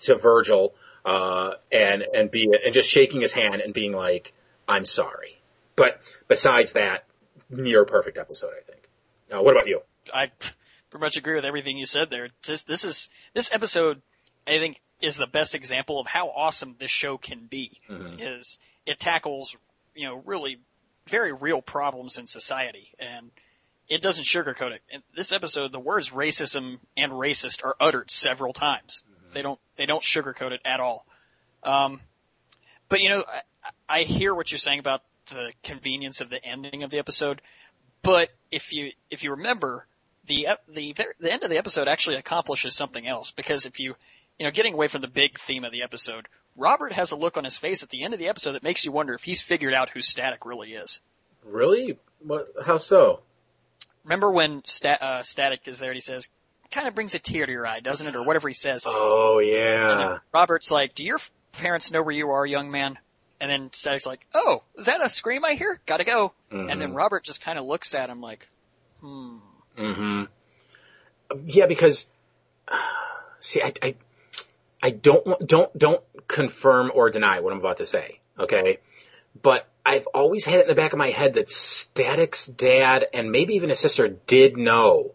to Virgil uh, and and be and just shaking his hand and being like, "I'm sorry." But besides that, near perfect episode, I think. Now, what about you? I pretty much agree with everything you said there. This, this is this episode, I think, is the best example of how awesome this show can be. Mm-hmm. Is it tackles you know really very real problems in society and it doesn't sugarcoat it. In this episode, the words racism and racist are uttered several times. Mm-hmm. They don't they don't sugarcoat it at all. Um, but you know, I, I hear what you're saying about the convenience of the ending of the episode. But if you if you remember, the the the end of the episode actually accomplishes something else because if you you know getting away from the big theme of the episode, Robert has a look on his face at the end of the episode that makes you wonder if he's figured out who Static really is. Really? What? How so? Remember when Stat, uh, Static is there and he says, kind of brings a tear to your eye, doesn't it? Or whatever he says. Oh yeah. Robert's like, do your parents know where you are, young man? And then Static's like, oh, is that a scream I hear? Gotta go. Mm-hmm. And then Robert just kind of looks at him like, hmm. Mm-hmm. Yeah, because (sighs) see, I, I, I don't want, don't don't confirm or deny what I'm about to say. Okay, but I've always had it in the back of my head that Static's dad and maybe even his sister did know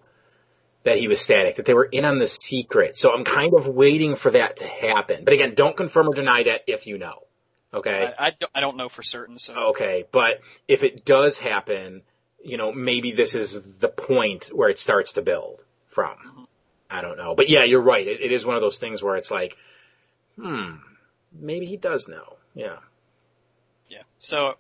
that he was Static, that they were in on the secret. So I'm kind of waiting for that to happen. But again, don't confirm or deny that if you know. Okay. I, I, don't, I don't know for certain. So okay, but if it does happen, you know, maybe this is the point where it starts to build from. Mm-hmm. I don't know. But yeah, you're right. It, it is one of those things where it's like, hmm, maybe he does know. Yeah. Yeah. So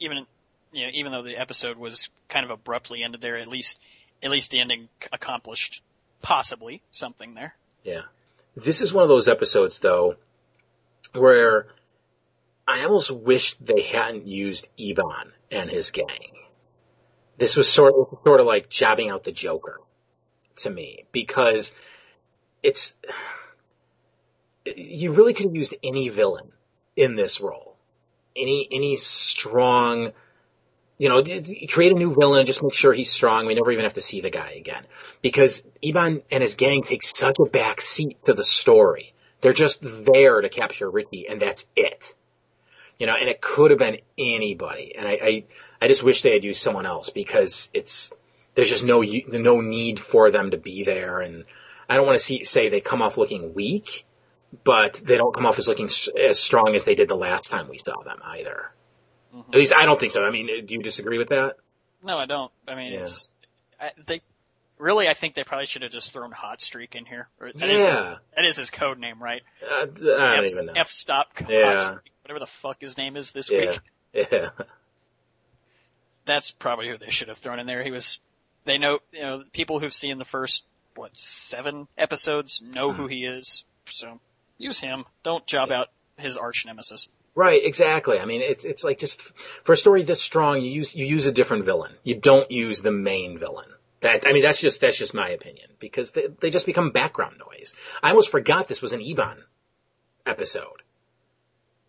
even, you know, even though the episode was kind of abruptly ended there, at least, at least the ending accomplished possibly something there. Yeah. This is one of those episodes though, where I almost wished they hadn't used Ebon and his gang. This was sort of, sort of like jobbing out the Joker to me because it's, you really could have used any villain in this role. Any, any strong, you know, create a new villain and just make sure he's strong. We never even have to see the guy again because Ebon and his gang take such a back seat to the story. They're just there to capture Ricky and that's it. You know, and it could have been anybody. And I, I, I just wish they had used someone else because it's, there's just no, no need for them to be there. And I don't want to see, say they come off looking weak, but they don't come off as looking as strong as they did the last time we saw them either. Mm-hmm. At least I don't think so. I mean, do you disagree with that? No, I don't. I mean, yeah. it's, I, they, really, I think they probably should have just thrown Hot Streak in here. That yeah. Is his, that is his code name, right? Uh, I don't F, even know. F stop yeah. Streak, whatever the fuck his name is this yeah. week. (laughs) Yeah. That's probably who they should have thrown in there. He was, they know, you know, people who've seen the first what seven episodes know Hmm. who he is. So use him. Don't job out his arch nemesis. Right, exactly. I mean, it's it's like just for a story this strong, you use you use a different villain. You don't use the main villain. That I mean, that's just that's just my opinion because they they just become background noise. I almost forgot this was an Ebon episode.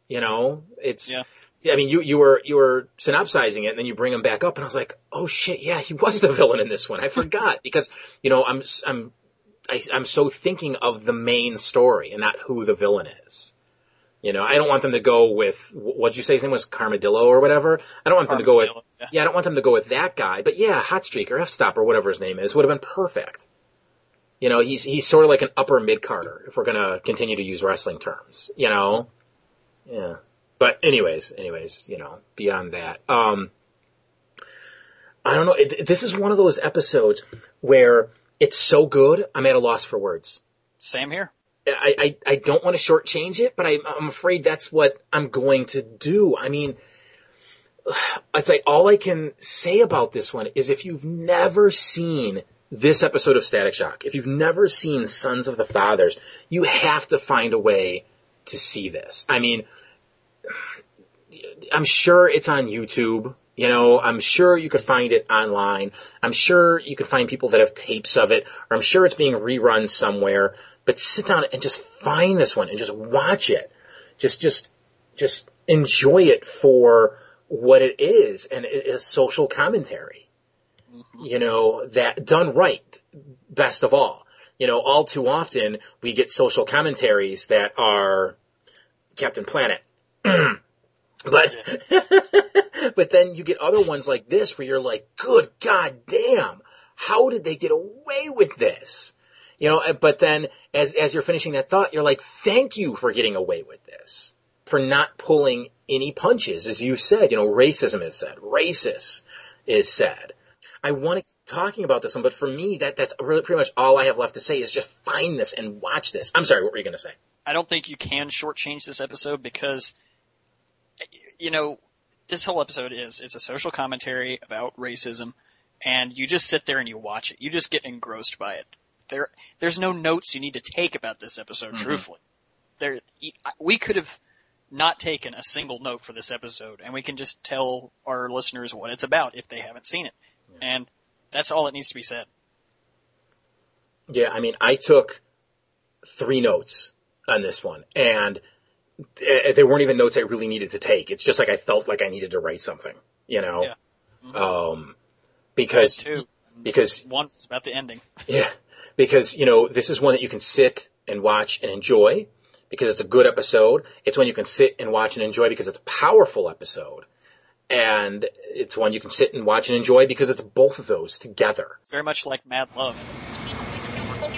You know, it's Yeah. I mean, you you were you were synopsizing it, and then you bring him back up, and I was like, oh shit, yeah, he was the (laughs) villain in this one. I forgot because you know I'm I'm I, I'm so thinking of the main story and not who the villain is. You know, I don't want them to go with what'd you say his name was Carmadillo or whatever. I don't want them to go with yeah. yeah, I don't want them to go with that guy. But yeah, Hot Streak or F Stop or whatever his name is would have been perfect. You know, he's he's sort of like an upper mid carder if we're gonna continue to use wrestling terms. You know, yeah. But anyways, anyways, you know, beyond that, um, I don't know. It, this is one of those episodes where it's so good, I'm at a loss for words. Same here. I, I, I don't want to shortchange it, but I, I'm afraid that's what I'm going to do. I mean, (sighs) it's like all I can say about this one is if you've never seen this episode of Static Shock, if you've never seen Sons of the Fathers, you have to find a way to see this. I mean, (sighs) I'm sure it's on YouTube. You know, I'm sure you could find it online. I'm sure you could find people that have tapes of it, or I'm sure it's being rerun somewhere. But sit down and just find this one and just watch it. Just, just, just enjoy it for what it is, and it is social commentary. Mm-hmm. You know, that done right, best of all. You know, all too often we get social commentaries that are Captain Planet. (clears throat) But (laughs) but then you get other ones like this where you're like, good god damn, how did they get away with this? You know, but then as as you're finishing that thought, you're like, thank you for getting away with this. For not pulling any punches, as you said, you know, racism is said, racist is said. I want to keep talking about this one, but for me, that that's really pretty much all I have left to say is just find this and watch this. I'm sorry, what were you going to say? I don't think you can shortchange this episode because, you know, this whole episode is it's a social commentary about racism, and you just sit there and you watch it. You just get engrossed by it. There, there's no notes you need to take about this episode. Mhm. Truthfully, there we could have not taken a single note for this episode, and we can just tell our listeners what it's about if they haven't seen it, and that's all that needs to be said. Yeah, I mean, I took three notes on this one, and they weren't even notes I really needed to take. It's just like I felt like I needed to write something, you know? Yeah. Mhm. Um, because, two, because, one was about the ending. (laughs) yeah, because, you know, this is one that you can sit and watch and enjoy because it's a good episode. It's one you can sit and watch and enjoy because it's a powerful episode. And it's one you can sit and watch and enjoy because it's both of those together. Very much like Mad Love.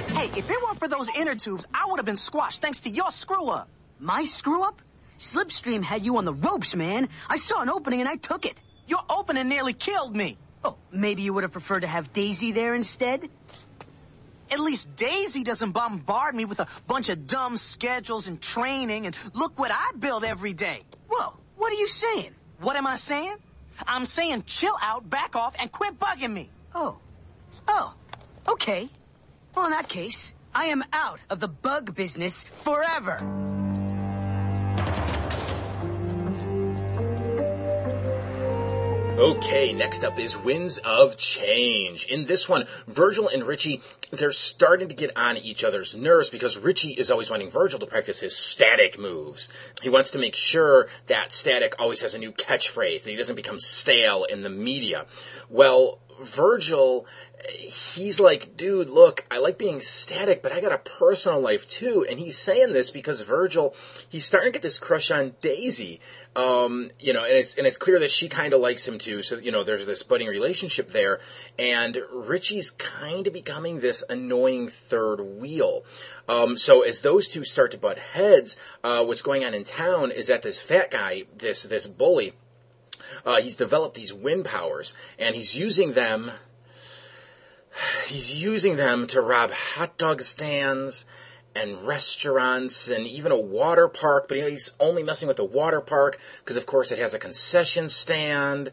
Hey, if it weren't for those inner tubes, I would have been squashed thanks to your screw up. My screw up? Slipstream had you on the ropes, man. I saw an opening and I took it. Your opening nearly killed me. Oh, maybe you would have preferred to have Daisy there instead? At least Daisy doesn't bombard me with a bunch of dumb schedules and training, and look what I build every day. Whoa, what are you saying? What am I saying? I'm saying chill out, back off, and quit bugging me. Oh. Oh, okay. Well, in that case, I am out of the bug business forever. Okay, next up is Winds of Change. In this one, Virgil and Richie, they're starting to get on each other's nerves because Richie is always wanting Virgil to practice his static moves. He wants to make sure that static always has a new catchphrase, that he doesn't become stale in the media. Well, Virgil, he's like, dude, look, I like being static, but I got a personal life too. And he's saying this because Virgil, he's starting to get this crush on Daisy. Um, you know, and it's, and it's clear that she kind of likes him too. So, you know, there's this budding relationship there. And Richie's kind of becoming this annoying third wheel. Um, so as those two start to butt heads, uh, what's going on in town is that this fat guy, this, this bully, uh, he's developed these wind powers and he's using them (sighs) he's using them to rob hot dog stands and restaurants and even a water park but he's only messing with the water park because of course it has a concession stand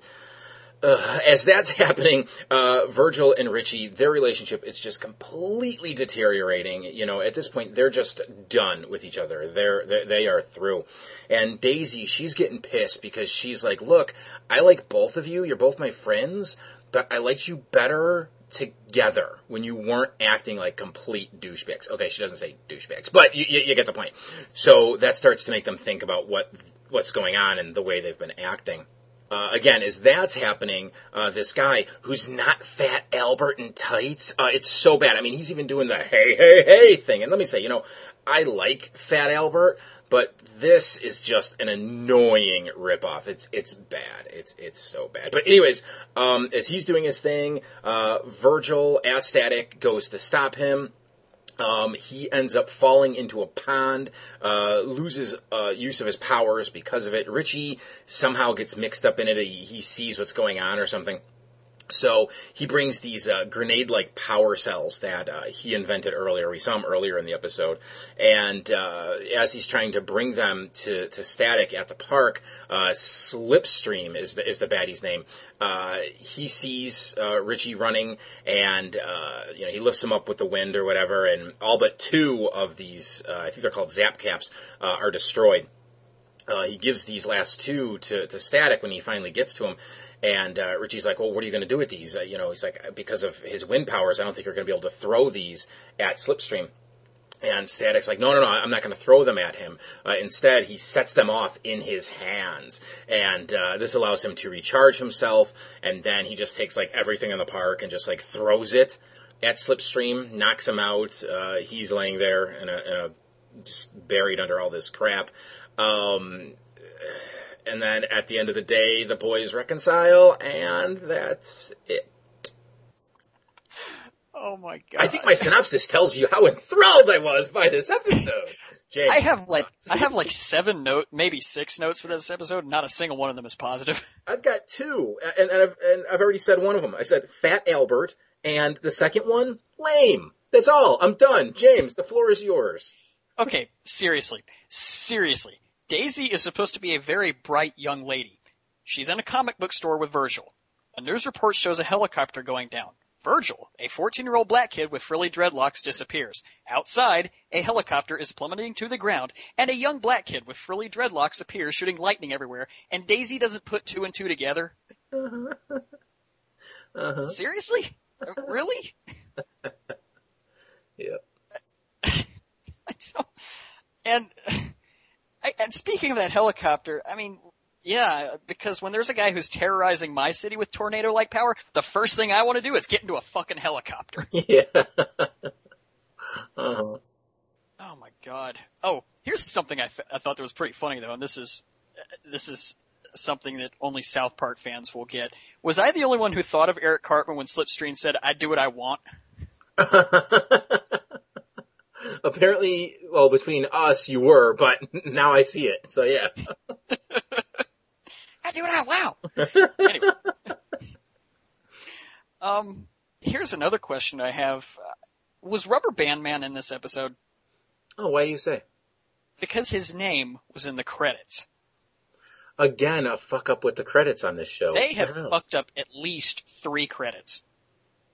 uh, as that's (laughs) happening, uh, Virgil and Richie, their relationship is just completely deteriorating. You know, at this point, they're just done with each other. They're, they're they are through. And Daisy, she's getting pissed because she's like, "Look, I like both of you. You're both my friends, but I liked you better." Together when you weren't acting like complete douchebags. Okay, she doesn't say douchebags, but you, you, you get the point. So that starts to make them think about what what's going on and the way they've been acting uh, again, as that's happening, uh, this guy who's not Fat Albert in tights, uh, it's so bad. I mean, he's even doing the hey, hey, hey thing. And let me say, you know, I like Fat Albert, but this is just an annoying ripoff. It's it's bad. It's it's so bad. But anyways, um, as he's doing his thing, uh, Virgil, as Static, goes to stop him. Um, he ends up falling into a pond, uh, loses uh, use of his powers because of it. Richie somehow gets mixed up in it. He, he sees what's going on or something. So he brings these uh, grenade-like power cells that uh, he invented earlier. We saw them earlier in the episode, and uh, as he's trying to bring them to, to Static at the park, uh, Slipstream is the is the baddie's name. Uh, he sees uh, Richie running, and you know he lifts him up with the wind or whatever, and all but two of these, I think they're called Zap Caps, are destroyed. he gives these last two to, to Static when he finally gets to him and uh, Richie's like, well, what are you going to do with these? Uh, you know, he's like, because of his wind powers, I don't think you're going to be able to throw these at Slipstream. And Static's like, no, no, no, I'm not going to throw them at him. Uh, instead, he sets them off in his hands. And uh, this allows him to recharge himself. And then he just takes like everything in the park and just like throws it at Slipstream, knocks him out. Uh, he's laying there in a, in a, just buried under all this crap. Um, and then at the end of the day, the boys reconcile, and that's it. Oh my god! I think my synopsis tells you how enthralled I was by this episode. James, I have like I have like seven note, maybe six notes for this episode. Not a single one of them is positive. (laughs) I've got two, and, and, I've, and I've already said one of them. I said Fat Albert, and the second one, lame. That's all. I'm done. James, the floor is yours. Okay, seriously, seriously. Daisy is supposed to be a very bright young lady. She's in a comic book store with Virgil. A news report shows a helicopter going down. Virgil, a 14 year old black kid with frilly dreadlocks, disappears. Outside, a helicopter is plummeting to the ground, and a young black kid with frilly dreadlocks appears shooting lightning everywhere, and Daisy doesn't put two and two together. (laughs) Uh-huh. Seriously? really? (laughs) (laughs) yep. I don't, and and speaking of that helicopter, I mean, yeah, because when there's a guy who's terrorizing my city with tornado-like power, the first thing I want to do is get into a fucking helicopter. (laughs) Yeah. uh-huh. Oh my god. Oh, here's something I, f- I thought that was pretty funny though, and this is this is something that only South Park fans will get. Was I the only one who thought of Eric Cartman when Slipstream said, "I do what I want"? (laughs) Apparently, well, between us, you were, but (laughs) now I see it. So yeah. (laughs) I do it out. Wow. (laughs) anyway. Um, here's another question I have. Was Rubber Band Man in this episode? Oh, why do you say? Because his name was in the credits. Again, a fuck up with the credits on this show. They have fucked up at least three credits.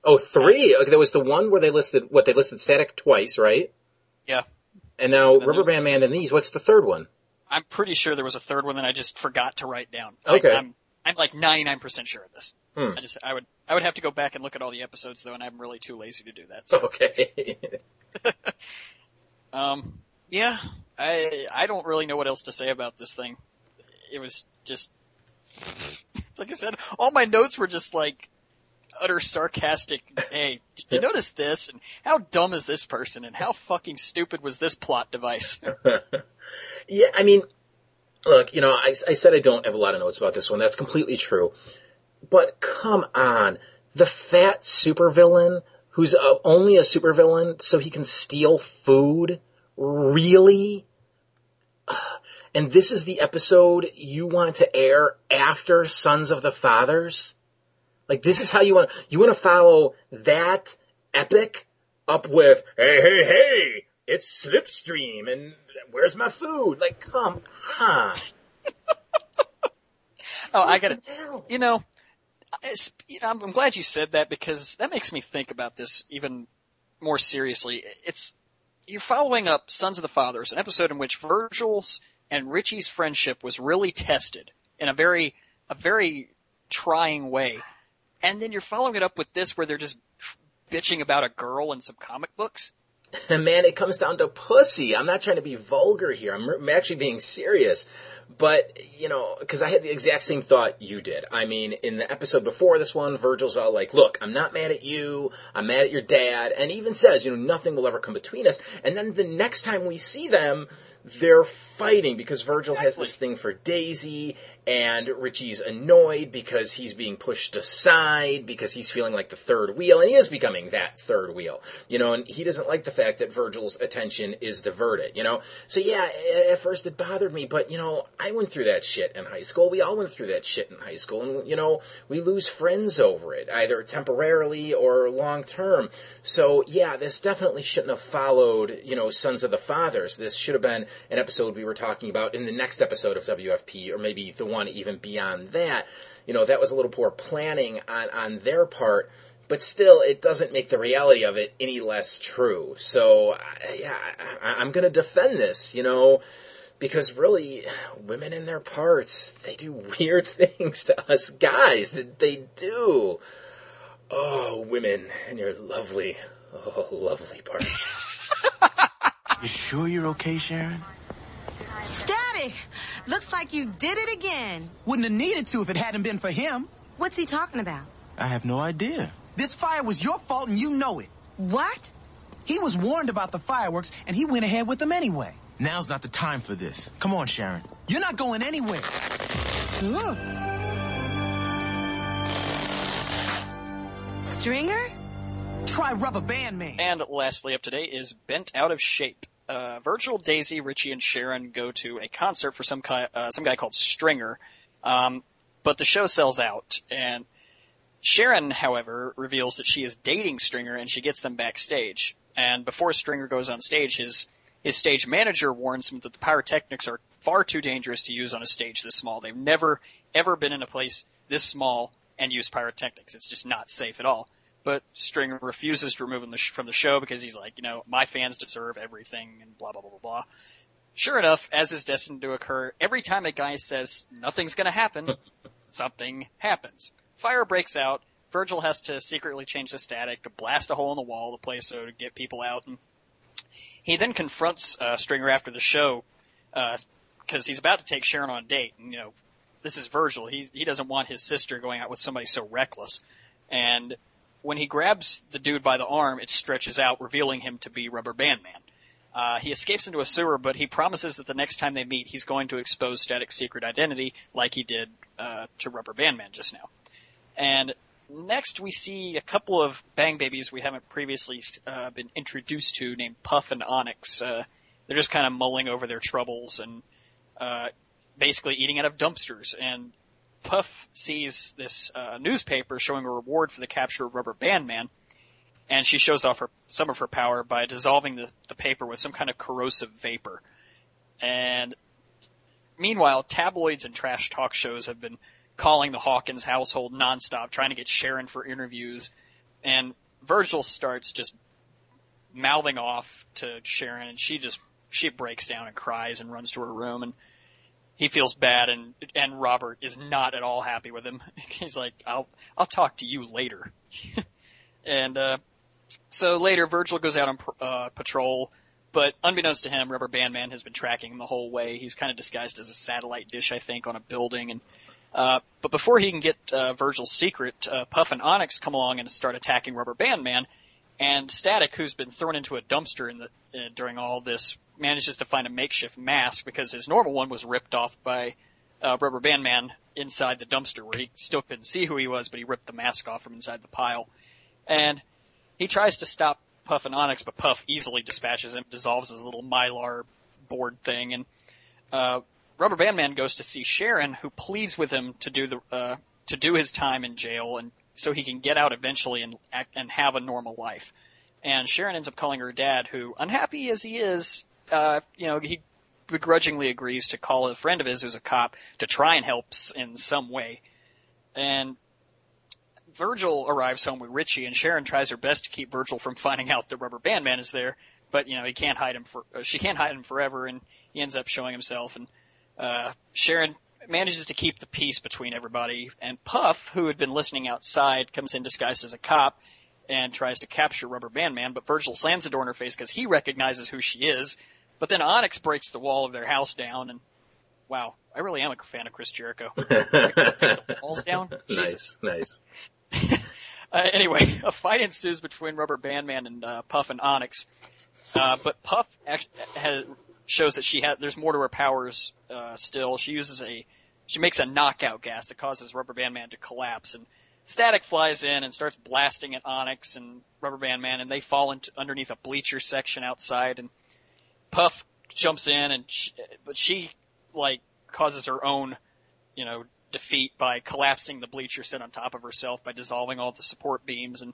Oh, three? Okay, there was the one where they listed, what, they listed Static twice, right? Yeah. And now and Rubber Band Man and these, what's the third one? I'm pretty sure there was a third one that I just forgot to write down. Okay. I'm, I'm like 99% sure of this. Hmm. I just, I would, I would have to go back and look at all the episodes though, and I'm really too lazy to do that. So. Okay. (laughs) um, yeah, I, I don't really know what else to say about this thing. It was just, (laughs) like I said, all my notes were just like, utter sarcastic, (laughs) hey, did you notice this? And how dumb is this person? And how fucking stupid was this plot device? (laughs) yeah, I mean, look, you know, I, I said I don't have a lot of notes about this one. That's completely true. But come on. The fat supervillain who's uh, only a supervillain so he can steal food? Really? And this is the episode you want to air after Sons of the Fathers? Like this is how you want you want to follow that epic up with hey hey hey it's Slipstream and where's my food? Like come on. (laughs) oh, I got it. You know, it's, you know, I'm, I'm glad you said that because that makes me think about this even more seriously. It's you're following up Sons of the Fathers, an episode in which Virgil's and Richie's friendship was really tested in a very a very trying way, and then you're following it up with this where they're just bitching about a girl in some comic books. (laughs) Man, it comes down to pussy. I'm not trying to be vulgar here. I'm, I'm actually being serious. But, you know, because I had the exact same thought you did. I mean, in the episode before this one, Virgil's all like, look, I'm not mad at you. I'm mad at your dad. And even says, you know, nothing will ever come between us. And then the next time we see them, they're fighting because Virgil has this thing for Daisy and Richie's annoyed because he's being pushed aside because he's feeling like the third wheel and he is becoming that third wheel, you know, and he doesn't like the fact that Virgil's attention is diverted, you know. So yeah, at first it bothered me, but you know, I went through that shit in high school. We all went through that shit in high school and you know, we lose friends over it, either temporarily or long term. So yeah, this definitely shouldn't have followed, you know, Sons of the Fathers. This should have been an episode we were talking about in the next episode of WFP or maybe the one even beyond that. You know, that was a little poor planning on, on their part, but still, it doesn't make the reality of it any less true. So, yeah, I, I'm going to defend this, you know, because really, women in their parts, they do (laughs) weird things to us guys. That they do. Oh, women and your lovely, oh, lovely parts. (laughs) You sure you're okay, Sharon? Static! Looks like you did it again. Wouldn't have needed to if it hadn't been for him. What's he talking about? I have no idea. This fire was your fault and you know it. What? He was warned about the fireworks and he went ahead with them anyway. Now's not the time for this. Come on, Sharon. You're not going anywhere. Look. Stringer? Try Rubber Band Man. And lastly up today is Bent Out of Shape. Uh, Virgil, Daisy, Richie, and Sharon go to a concert for some guy, uh, some guy called Stringer, um, but the show sells out. And Sharon, however, reveals that she is dating Stringer, and she gets them backstage. And before Stringer goes on stage, his his stage manager warns him that the pyrotechnics are far too dangerous to use on a stage this small. They've never ever been in a place this small and used pyrotechnics. It's just not safe at all but Stringer refuses to remove him from the show because he's like, you know, my fans deserve everything and blah, blah, blah, blah, blah. Sure enough, as is destined to occur, every time a guy says nothing's gonna happen, (laughs) something happens. Fire breaks out, Virgil has to secretly change the static to blast a hole in the wall of the place so to get people out, and he then confronts uh, Stringer after the show, because uh, he's about to take Sharon on a date, and you know, this is Virgil, he, he doesn't want his sister going out with somebody so reckless. And when he grabs the dude by the arm, it stretches out, revealing him to be Rubber Band Man. Uh, he escapes into a sewer, but he promises that the next time they meet, he's going to expose Static's secret identity, like he did uh, to Rubber Band Man just now. And next, we see a couple of Bang Babies we haven't previously uh, been introduced to, named Puff and Onyx. Uh, they're just kind of mulling over their troubles and uh, basically eating out of dumpsters. And Puff sees this uh, newspaper showing a reward for the capture of Rubber Band Man, and she shows off her, some of her power by dissolving the, the paper with some kind of corrosive vapor. And meanwhile, tabloids and trash talk shows have been calling the Hawkins household nonstop, trying to get Sharon for interviews, and Virgil starts just mouthing off to Sharon, and she just she breaks down and cries and runs to her room and he feels bad and and Robert is not at all happy with him. (laughs) He's like, "I'll I'll talk to you later." (laughs) and uh so later Virgil goes out on uh patrol, but unbeknownst to him, Rubber Band Man has been tracking him the whole way. He's kind of disguised as a satellite dish, I think, on a building and uh, but before he can get uh, Virgil's secret, uh, Puff and Onyx come along and start attacking Rubber Band Man, and Static, who's been thrown into a dumpster in the uh, during all this, manages to find a makeshift mask because his normal one was ripped off by uh, Rubber Band Man inside the dumpster where he still couldn't see who he was, but he ripped the mask off from inside the pile. And he tries to stop Puff and Onyx, but Puff easily dispatches him, dissolves his little mylar board thing, and uh, Rubber Band Man goes to see Sharon, who pleads with him to do the uh, to do his time in jail, and so he can get out eventually and act and have a normal life. And Sharon ends up calling her dad, who, unhappy as he is, uh, you know, he begrudgingly agrees to call a friend of his who's a cop to try and help in some way. And Virgil arrives home with Richie, and Sharon tries her best to keep Virgil from finding out the Rubber Band Man is there. But you know he can't hide him for uh, she can't hide him forever, and he ends up showing himself. And uh, Sharon manages to keep the peace between everybody. And Puff, who had been listening outside, comes in disguised as a cop and tries to capture Rubber Band Man. But Virgil slams the door in her face because he recognizes who she is. But then Onyx breaks the wall of their house down, and wow, I really am a fan of Chris Jericho. (laughs) Walls down. Jesus. nice, nice. (laughs) Uh, anyway, (laughs) a fight ensues between Rubber Band Man and uh, Puff and Onyx. Uh, but Puff act- has, shows that she has there's more to her powers uh, still. She uses a she makes a knockout gas that causes Rubber Band Man to collapse, and Static flies in and starts blasting at Onyx and Rubber Band Man, and they fall into underneath a bleacher section outside, and Puff jumps in, and she, but she like causes her own, you know, defeat by collapsing the bleacher set on top of herself by dissolving all the support beams, and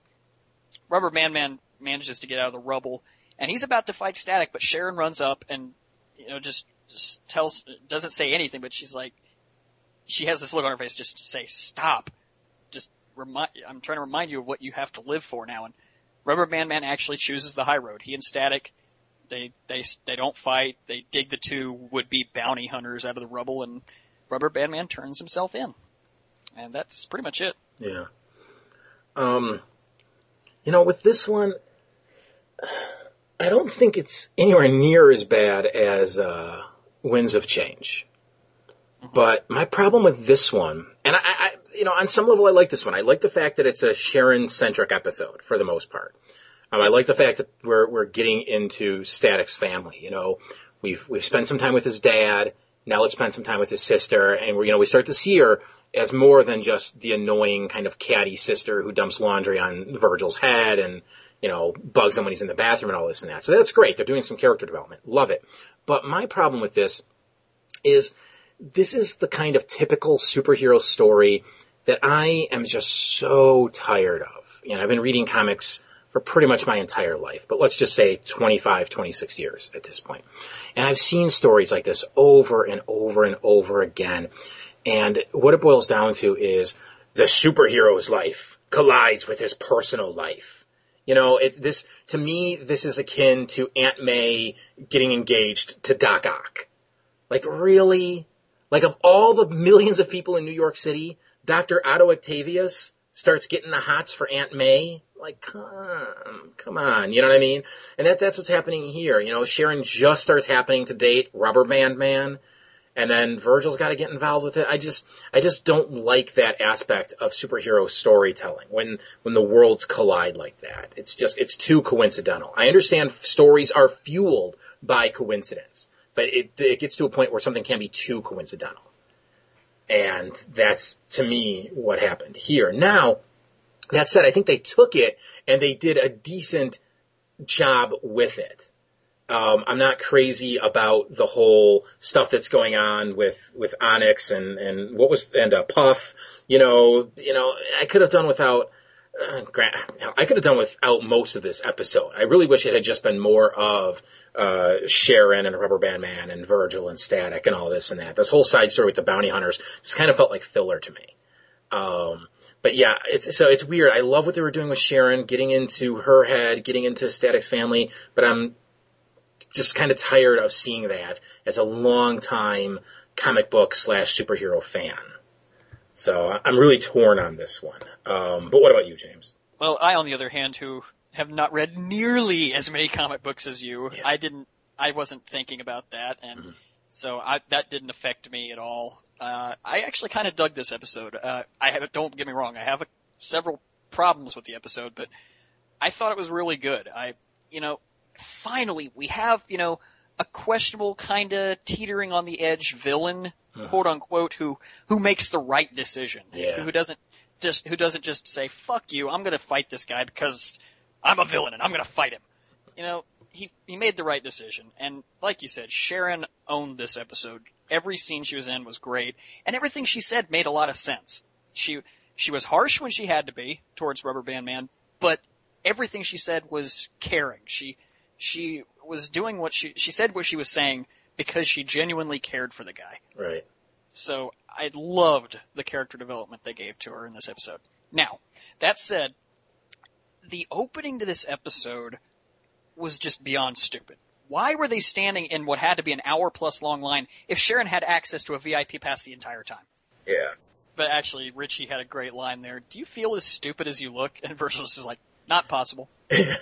Rubber Band Man manages to get out of the rubble, and he's about to fight Static, but Sharon runs up and you know just just tells doesn't say anything, but she's like, she has this look on her face, just to say stop, just remind. I'm trying to remind you of what you have to live for now, and Rubber Band Man actually chooses the high road. He and Static they they they don't fight. They dig the two would-be bounty hunters out of the rubble, and Rubber Band Man turns himself in, and that's pretty much it. Yeah. Um, you know, with this one, (sighs) I don't think it's anywhere near as bad as uh, Winds of Change. But my problem with this one, and I, I, you know, on some level, I like this one. I like the fact that it's a Sharon-centric episode for the most part. Um, I like the fact that we're we're getting into Static's family. You know, we've we've spent some time with his dad. Now let's spend some time with his sister, and we you know we start to see her as more than just the annoying kind of catty sister who dumps laundry on Virgil's head and you know bugs him when he's in the bathroom and all this and that. So that's great. They're doing some character development. Love it. But my problem with this is this is the kind of typical superhero story that I am just so tired of. You know, I've been reading comics for pretty much my entire life, but let's just say 25, 26 years at this point. And I've seen stories like this over and over and over again. And what it boils down to is the superhero's life collides with his personal life. You know, it, this, to me, this is akin to Aunt May getting engaged to Doc Ock. Like, really? Like, of all the millions of people in New York City, Dr. Otto Octavius starts getting the hots for Aunt May? Like, come, come on, you know what I mean? And that, that's what's happening here. You know, Sharon just starts happening to date Rubber Band Man, and then Virgil's got to get involved with it. I just, I just don't like that aspect of superhero storytelling when, when the worlds collide like that. It's just, it's too coincidental. I understand stories are fueled by coincidence, but it, it gets to a point where something can be too coincidental. And that's, to me, what happened here. Now, that said, I think they took it and they did a decent job with it. Um, I'm not crazy about the whole stuff that's going on with, with Onyx and, and what was, and, uh, Puff. You know, you know, I could have done without, uh, Grant, I could have done without most of this episode. I really wish it had just been more of, uh, Sharon and Rubber Band Man and Virgil and Static and all this and that. This whole side story with the bounty hunters just kind of felt like filler to me. Um, but yeah, it's, so it's weird. I love what they were doing with Sharon, getting into her head, getting into Static's family, but I'm just kind of tired of seeing that as a long time comic book slash superhero fan. So I'm really torn on this one. Um, but what about you, James? Well, I, on the other hand, who have not read nearly as many comic books as you, Yeah. I didn't, I wasn't thinking about that, and Mhm. so I, that didn't affect me at all. Uh, I actually kind of dug this episode. Uh, I have, don't get me wrong, I have a, several problems with the episode, but I thought it was really good. I, you know, finally we have, you know, a questionable kind of teetering on the edge villain, quote unquote, who, who makes the right decision. Yeah. Who doesn't just, who doesn't just say, fuck you, I'm gonna fight this guy because I'm a villain and I'm gonna fight him. You know, he, he made the right decision. And like you said, Sharon owned this episode. Every scene she was in was great, and everything she said made a lot of sense. She, she was harsh when she had to be towards Rubber Band Man, but everything she said was caring. She, she was doing what she, she said what she was saying because she genuinely cared for the guy. Right. So I loved the character development they gave to her in this episode. Now, that said, the opening to this episode was just beyond stupid. Why were they standing in what had to be an hour plus long line if Sharon had access to a VIP pass the entire time? Yeah. But actually, Richie had a great line there. Do you feel as stupid as you look? And (laughs) Virgil's is like, not possible. (laughs) yeah.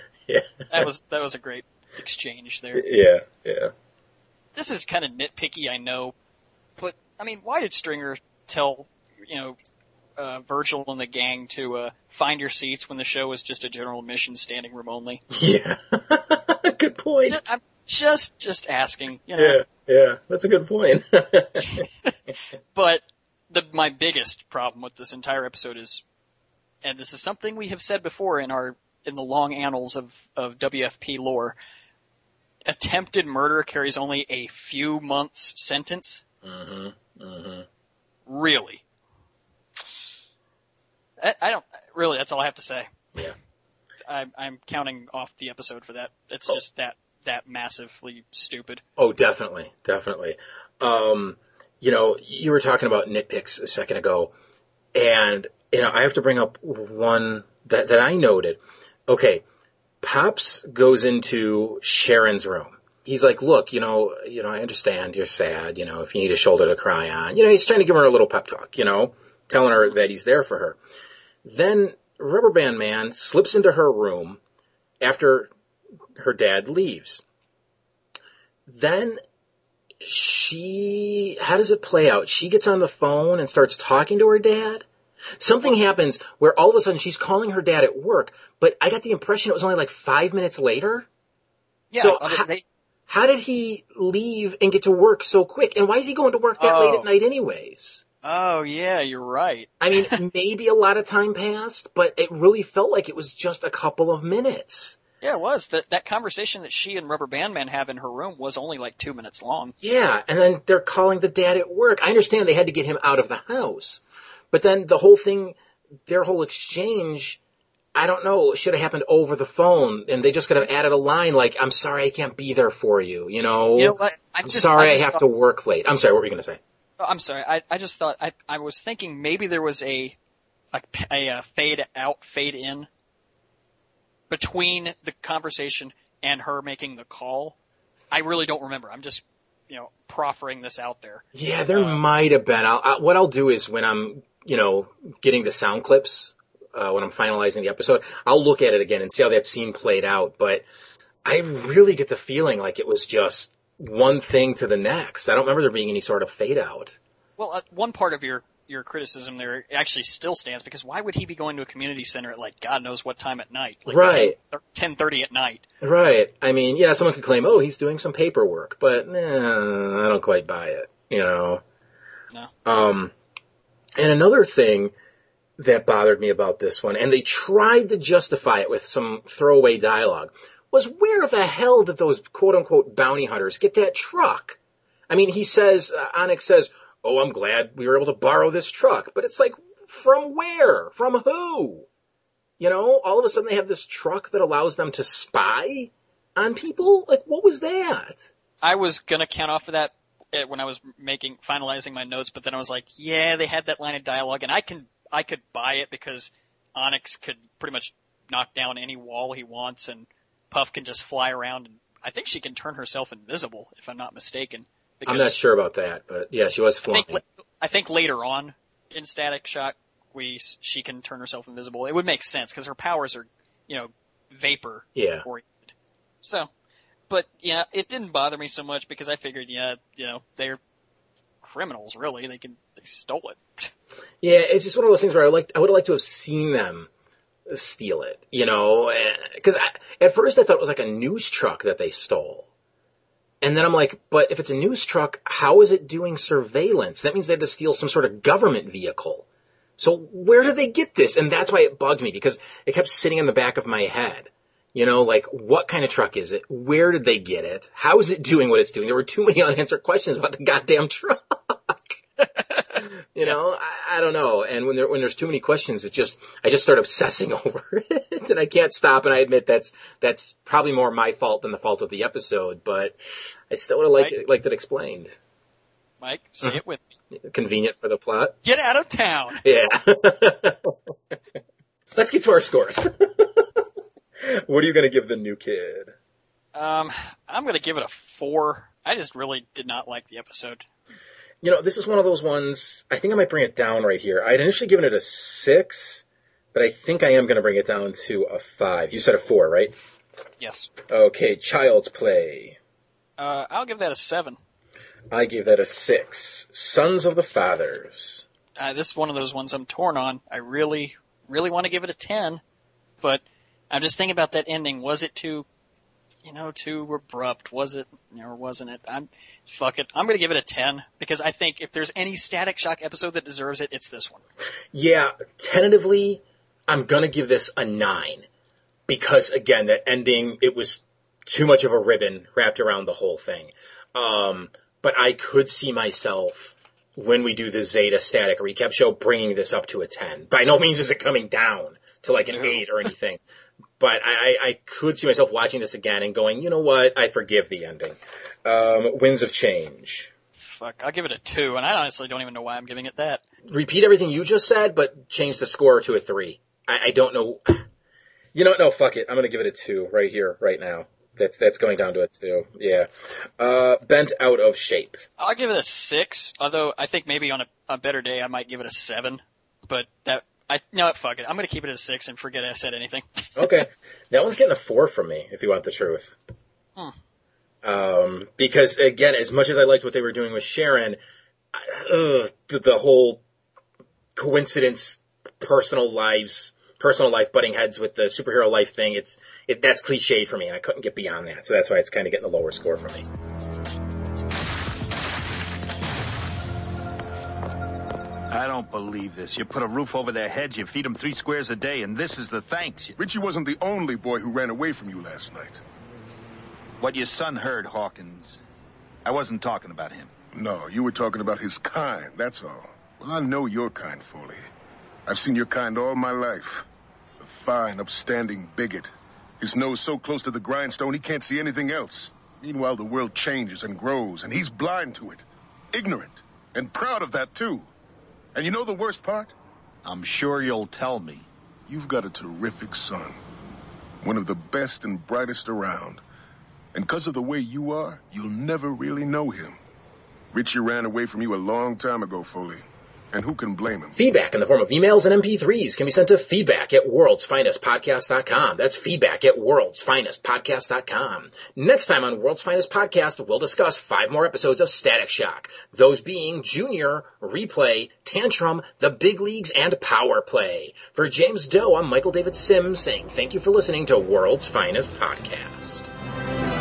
That was that was a great exchange there. Yeah. Yeah. This is kind of nitpicky, I know, but I mean, why did Stringer tell you know uh, Virgil and the gang to uh, find your seats when the show was just a general admission standing room only? (laughs) Yeah. good point. I'm just just asking, you know. Yeah. Yeah. That's a good point. (laughs) But the my biggest problem with this entire episode is, and this is something we have said before in our in the long annals of of WFP lore. Attempted murder carries only a few months sentence. Mm-hmm, mm-hmm. Really? I, I don't really. That's all I have to say. Yeah. I, I'm counting off the episode for that. It's Oh. just that that massively stupid. Oh, definitely, definitely. Um, you know, you were talking about nitpicks a second ago, and you know, I have to bring up one that that I noted. Okay, Pops goes into Sharon's room. He's like, "Look, you know, you know, I understand you're sad. You know, if you need a shoulder to cry on, you know, he's trying to give her a little pep talk. You know, telling her that he's there for her." Then Rubber Band Man slips into her room after her dad leaves. Then she, how does it play out? She gets on the phone and starts talking to her dad. Something happens where all of a sudden she's calling her dad at work, but I got the impression it was only like five minutes later. Yeah, So they, How did he leave and get to work so quick? And why is he going to work that late Oh. at night anyways? oh yeah, you're right. I mean, (laughs) maybe a lot of time passed, but it really felt like it was just a couple of minutes. Yeah, it was. That that conversation that she and Rubber Band Man have in her room was only like two minutes long. Yeah, and then they're calling the dad at work. I understand they had to get him out of the house. But then the whole thing, their whole exchange, I don't know, should have happened over the phone and they just could have added a line like, I'm sorry I can't be there for you, you know? You know? I I'm just- sorry I I, have thought- to work late. I'm sorry, what were you gonna say? Oh, I'm sorry. I, I just thought I I was thinking maybe there was a a, a, uh fade out fade in between the conversation and her making the call. I really don't remember. I'm just you know proffering this out there. Yeah, there Uh, might have been. I'll, I, what I'll do is when I'm, you know, getting the sound clips, uh, when I'm finalizing the episode, I'll look at it again and see how that scene played out. But I really get the feeling like it was just one thing to the next. I don't remember there being any sort of fade out. Well, uh, one part of your your criticism there actually still stands because why would he be going to a community center at like God knows what time at night? Like Right. Ten thirty at night. Right. I mean, yeah, someone could claim, oh, he's doing some paperwork, but eh, I don't quite buy it, you know? No. Um, and another thing that bothered me about this one, and they tried to justify it with some throwaway dialogue, was where the hell did those quote unquote bounty hunters get that truck? I mean, he says, uh, Onyx says, oh, I'm glad we were able to borrow this truck, but it's like, from where? From who? You know, all of a sudden they have this truck that allows them to spy on people? Like, what was that? I was gonna count off of that uh, when I was making finalizing my notes, but then I was like, yeah, they had that line of dialogue, and I can I could buy it because Onyx could pretty much knock down any wall he wants, and Puff can just fly around, and I think she can turn herself invisible, if I'm not mistaken. Because I'm not sure about that, but yeah, she was I flying. think, I think later on in Static Shock, we she can turn herself invisible. It would make sense because her powers are, you know, vapor Yeah. oriented. So, but yeah, it didn't bother me so much because I figured, yeah, you know, they're criminals. Really, they can they stole it. Yeah, it's just one of those things where I like I would liked to have seen them steal it, you know, eh, because at first I thought it was like a news truck that they stole. And then I'm like, but if it's a news truck, how is it doing surveillance? That means they had to steal some sort of government vehicle. So where did they get this? And that's why it bugged me because it kept sitting in the back of my head. You know, like what kind of truck is it? Where did they get it? How is it doing what it's doing? There were too many (laughs) unanswered questions about the goddamn truck. (laughs) you know, I, I don't know. And when there when there's too many questions, it just I just start obsessing (laughs) over it, and I can't stop. And I admit that's that's probably more my fault than the fault of the episode, but I still would have liked it, liked it explained. Mike, say Mhm. it with me. Convenient for the plot. Get out of town. Yeah. (laughs) Let's get to our scores. (laughs) what are you going to give the new kid? Um, I'm gonna give it a four. I just really did not like the episode. You know, this is one of those ones, I think I might bring it down right here. I had initially given it a six, but I think I am going to bring it down to a five. You said a four, right? Yes. Okay, Child's Play. Uh, I'll give that a seven. I gave that a six. Sons of the Fathers. Uh, this is one of those ones I'm torn on. I really, really want to give it a ten, but I'm just thinking about that ending. Was it too, you know, too abrupt? Was it, or wasn't it? I'm, fuck it. I'm gonna give it a ten because I think if there's any Static Shock episode that deserves it, it's this one. Yeah, tentatively, I'm gonna give this a nine. Because again, that ending, it was too much of a ribbon wrapped around the whole thing. Um, but I could see myself when we do the Zeta static recap show bringing this up to a 10. By no means is it coming down to like an 8 or anything. (laughs) but I, I could see myself watching this again and going, you know what, I forgive the ending. Um, Winds of Change. Fuck, I'll give it a two, and I honestly don't even know why I'm giving it that. Repeat everything you just said, but change the score to a 3. I, I don't know. You know, no, fuck it. I'm gonna give it a 2 right here, right now. That's, that's going down to a 2. Yeah. Uh, Bent Out of Shape. I'll give it a six, although I think maybe on a, a better day I might give it a seven. But that I no fuck it. I'm gonna keep it at a six and forget I said anything. (laughs) Okay. that one's getting a 4 from me, if you want the truth. Hmm. Um, because again, as much as I liked what they were doing with Sharon, I, ugh, the, the whole coincidence, personal lives, personal life butting heads with the superhero life thing, it's, it, that's cliche for me and I couldn't get beyond that. So that's why it's kind of getting a lower score for me. I don't believe this. You put a roof over their heads, you feed them three squares a day, and this is the thanks. Richie wasn't the only boy who ran away from you last night. What your son heard, Hawkins. I wasn't talking about him. No, you were talking about his kind, that's all. Well, I know your kind, Foley. I've seen your kind all my life. A fine, upstanding bigot. His nose so close to the grindstone he can't see anything else. Meanwhile, the world changes and grows, and he's blind to it. Ignorant. And proud of that, too. And you know the worst part? I'm sure you'll tell me. You've got a terrific son. One of the best and brightest around. And because of the way you are, you'll never really know him. Richie ran away from you a long time ago, Foley. And who can blame him? Feedback in the form of emails and MP3s can be sent to feedback at worldsfinestpodcast.com. That's feedback at worldsfinestpodcast.com. Next time on World's Finest Podcast, we'll discuss five more episodes of Static Shock. Those being Junior, Replay, Tantrum, The Big Leagues, and Power Play. For James Doe, I'm Michael David Sims saying thank you for listening to World's Finest Podcast.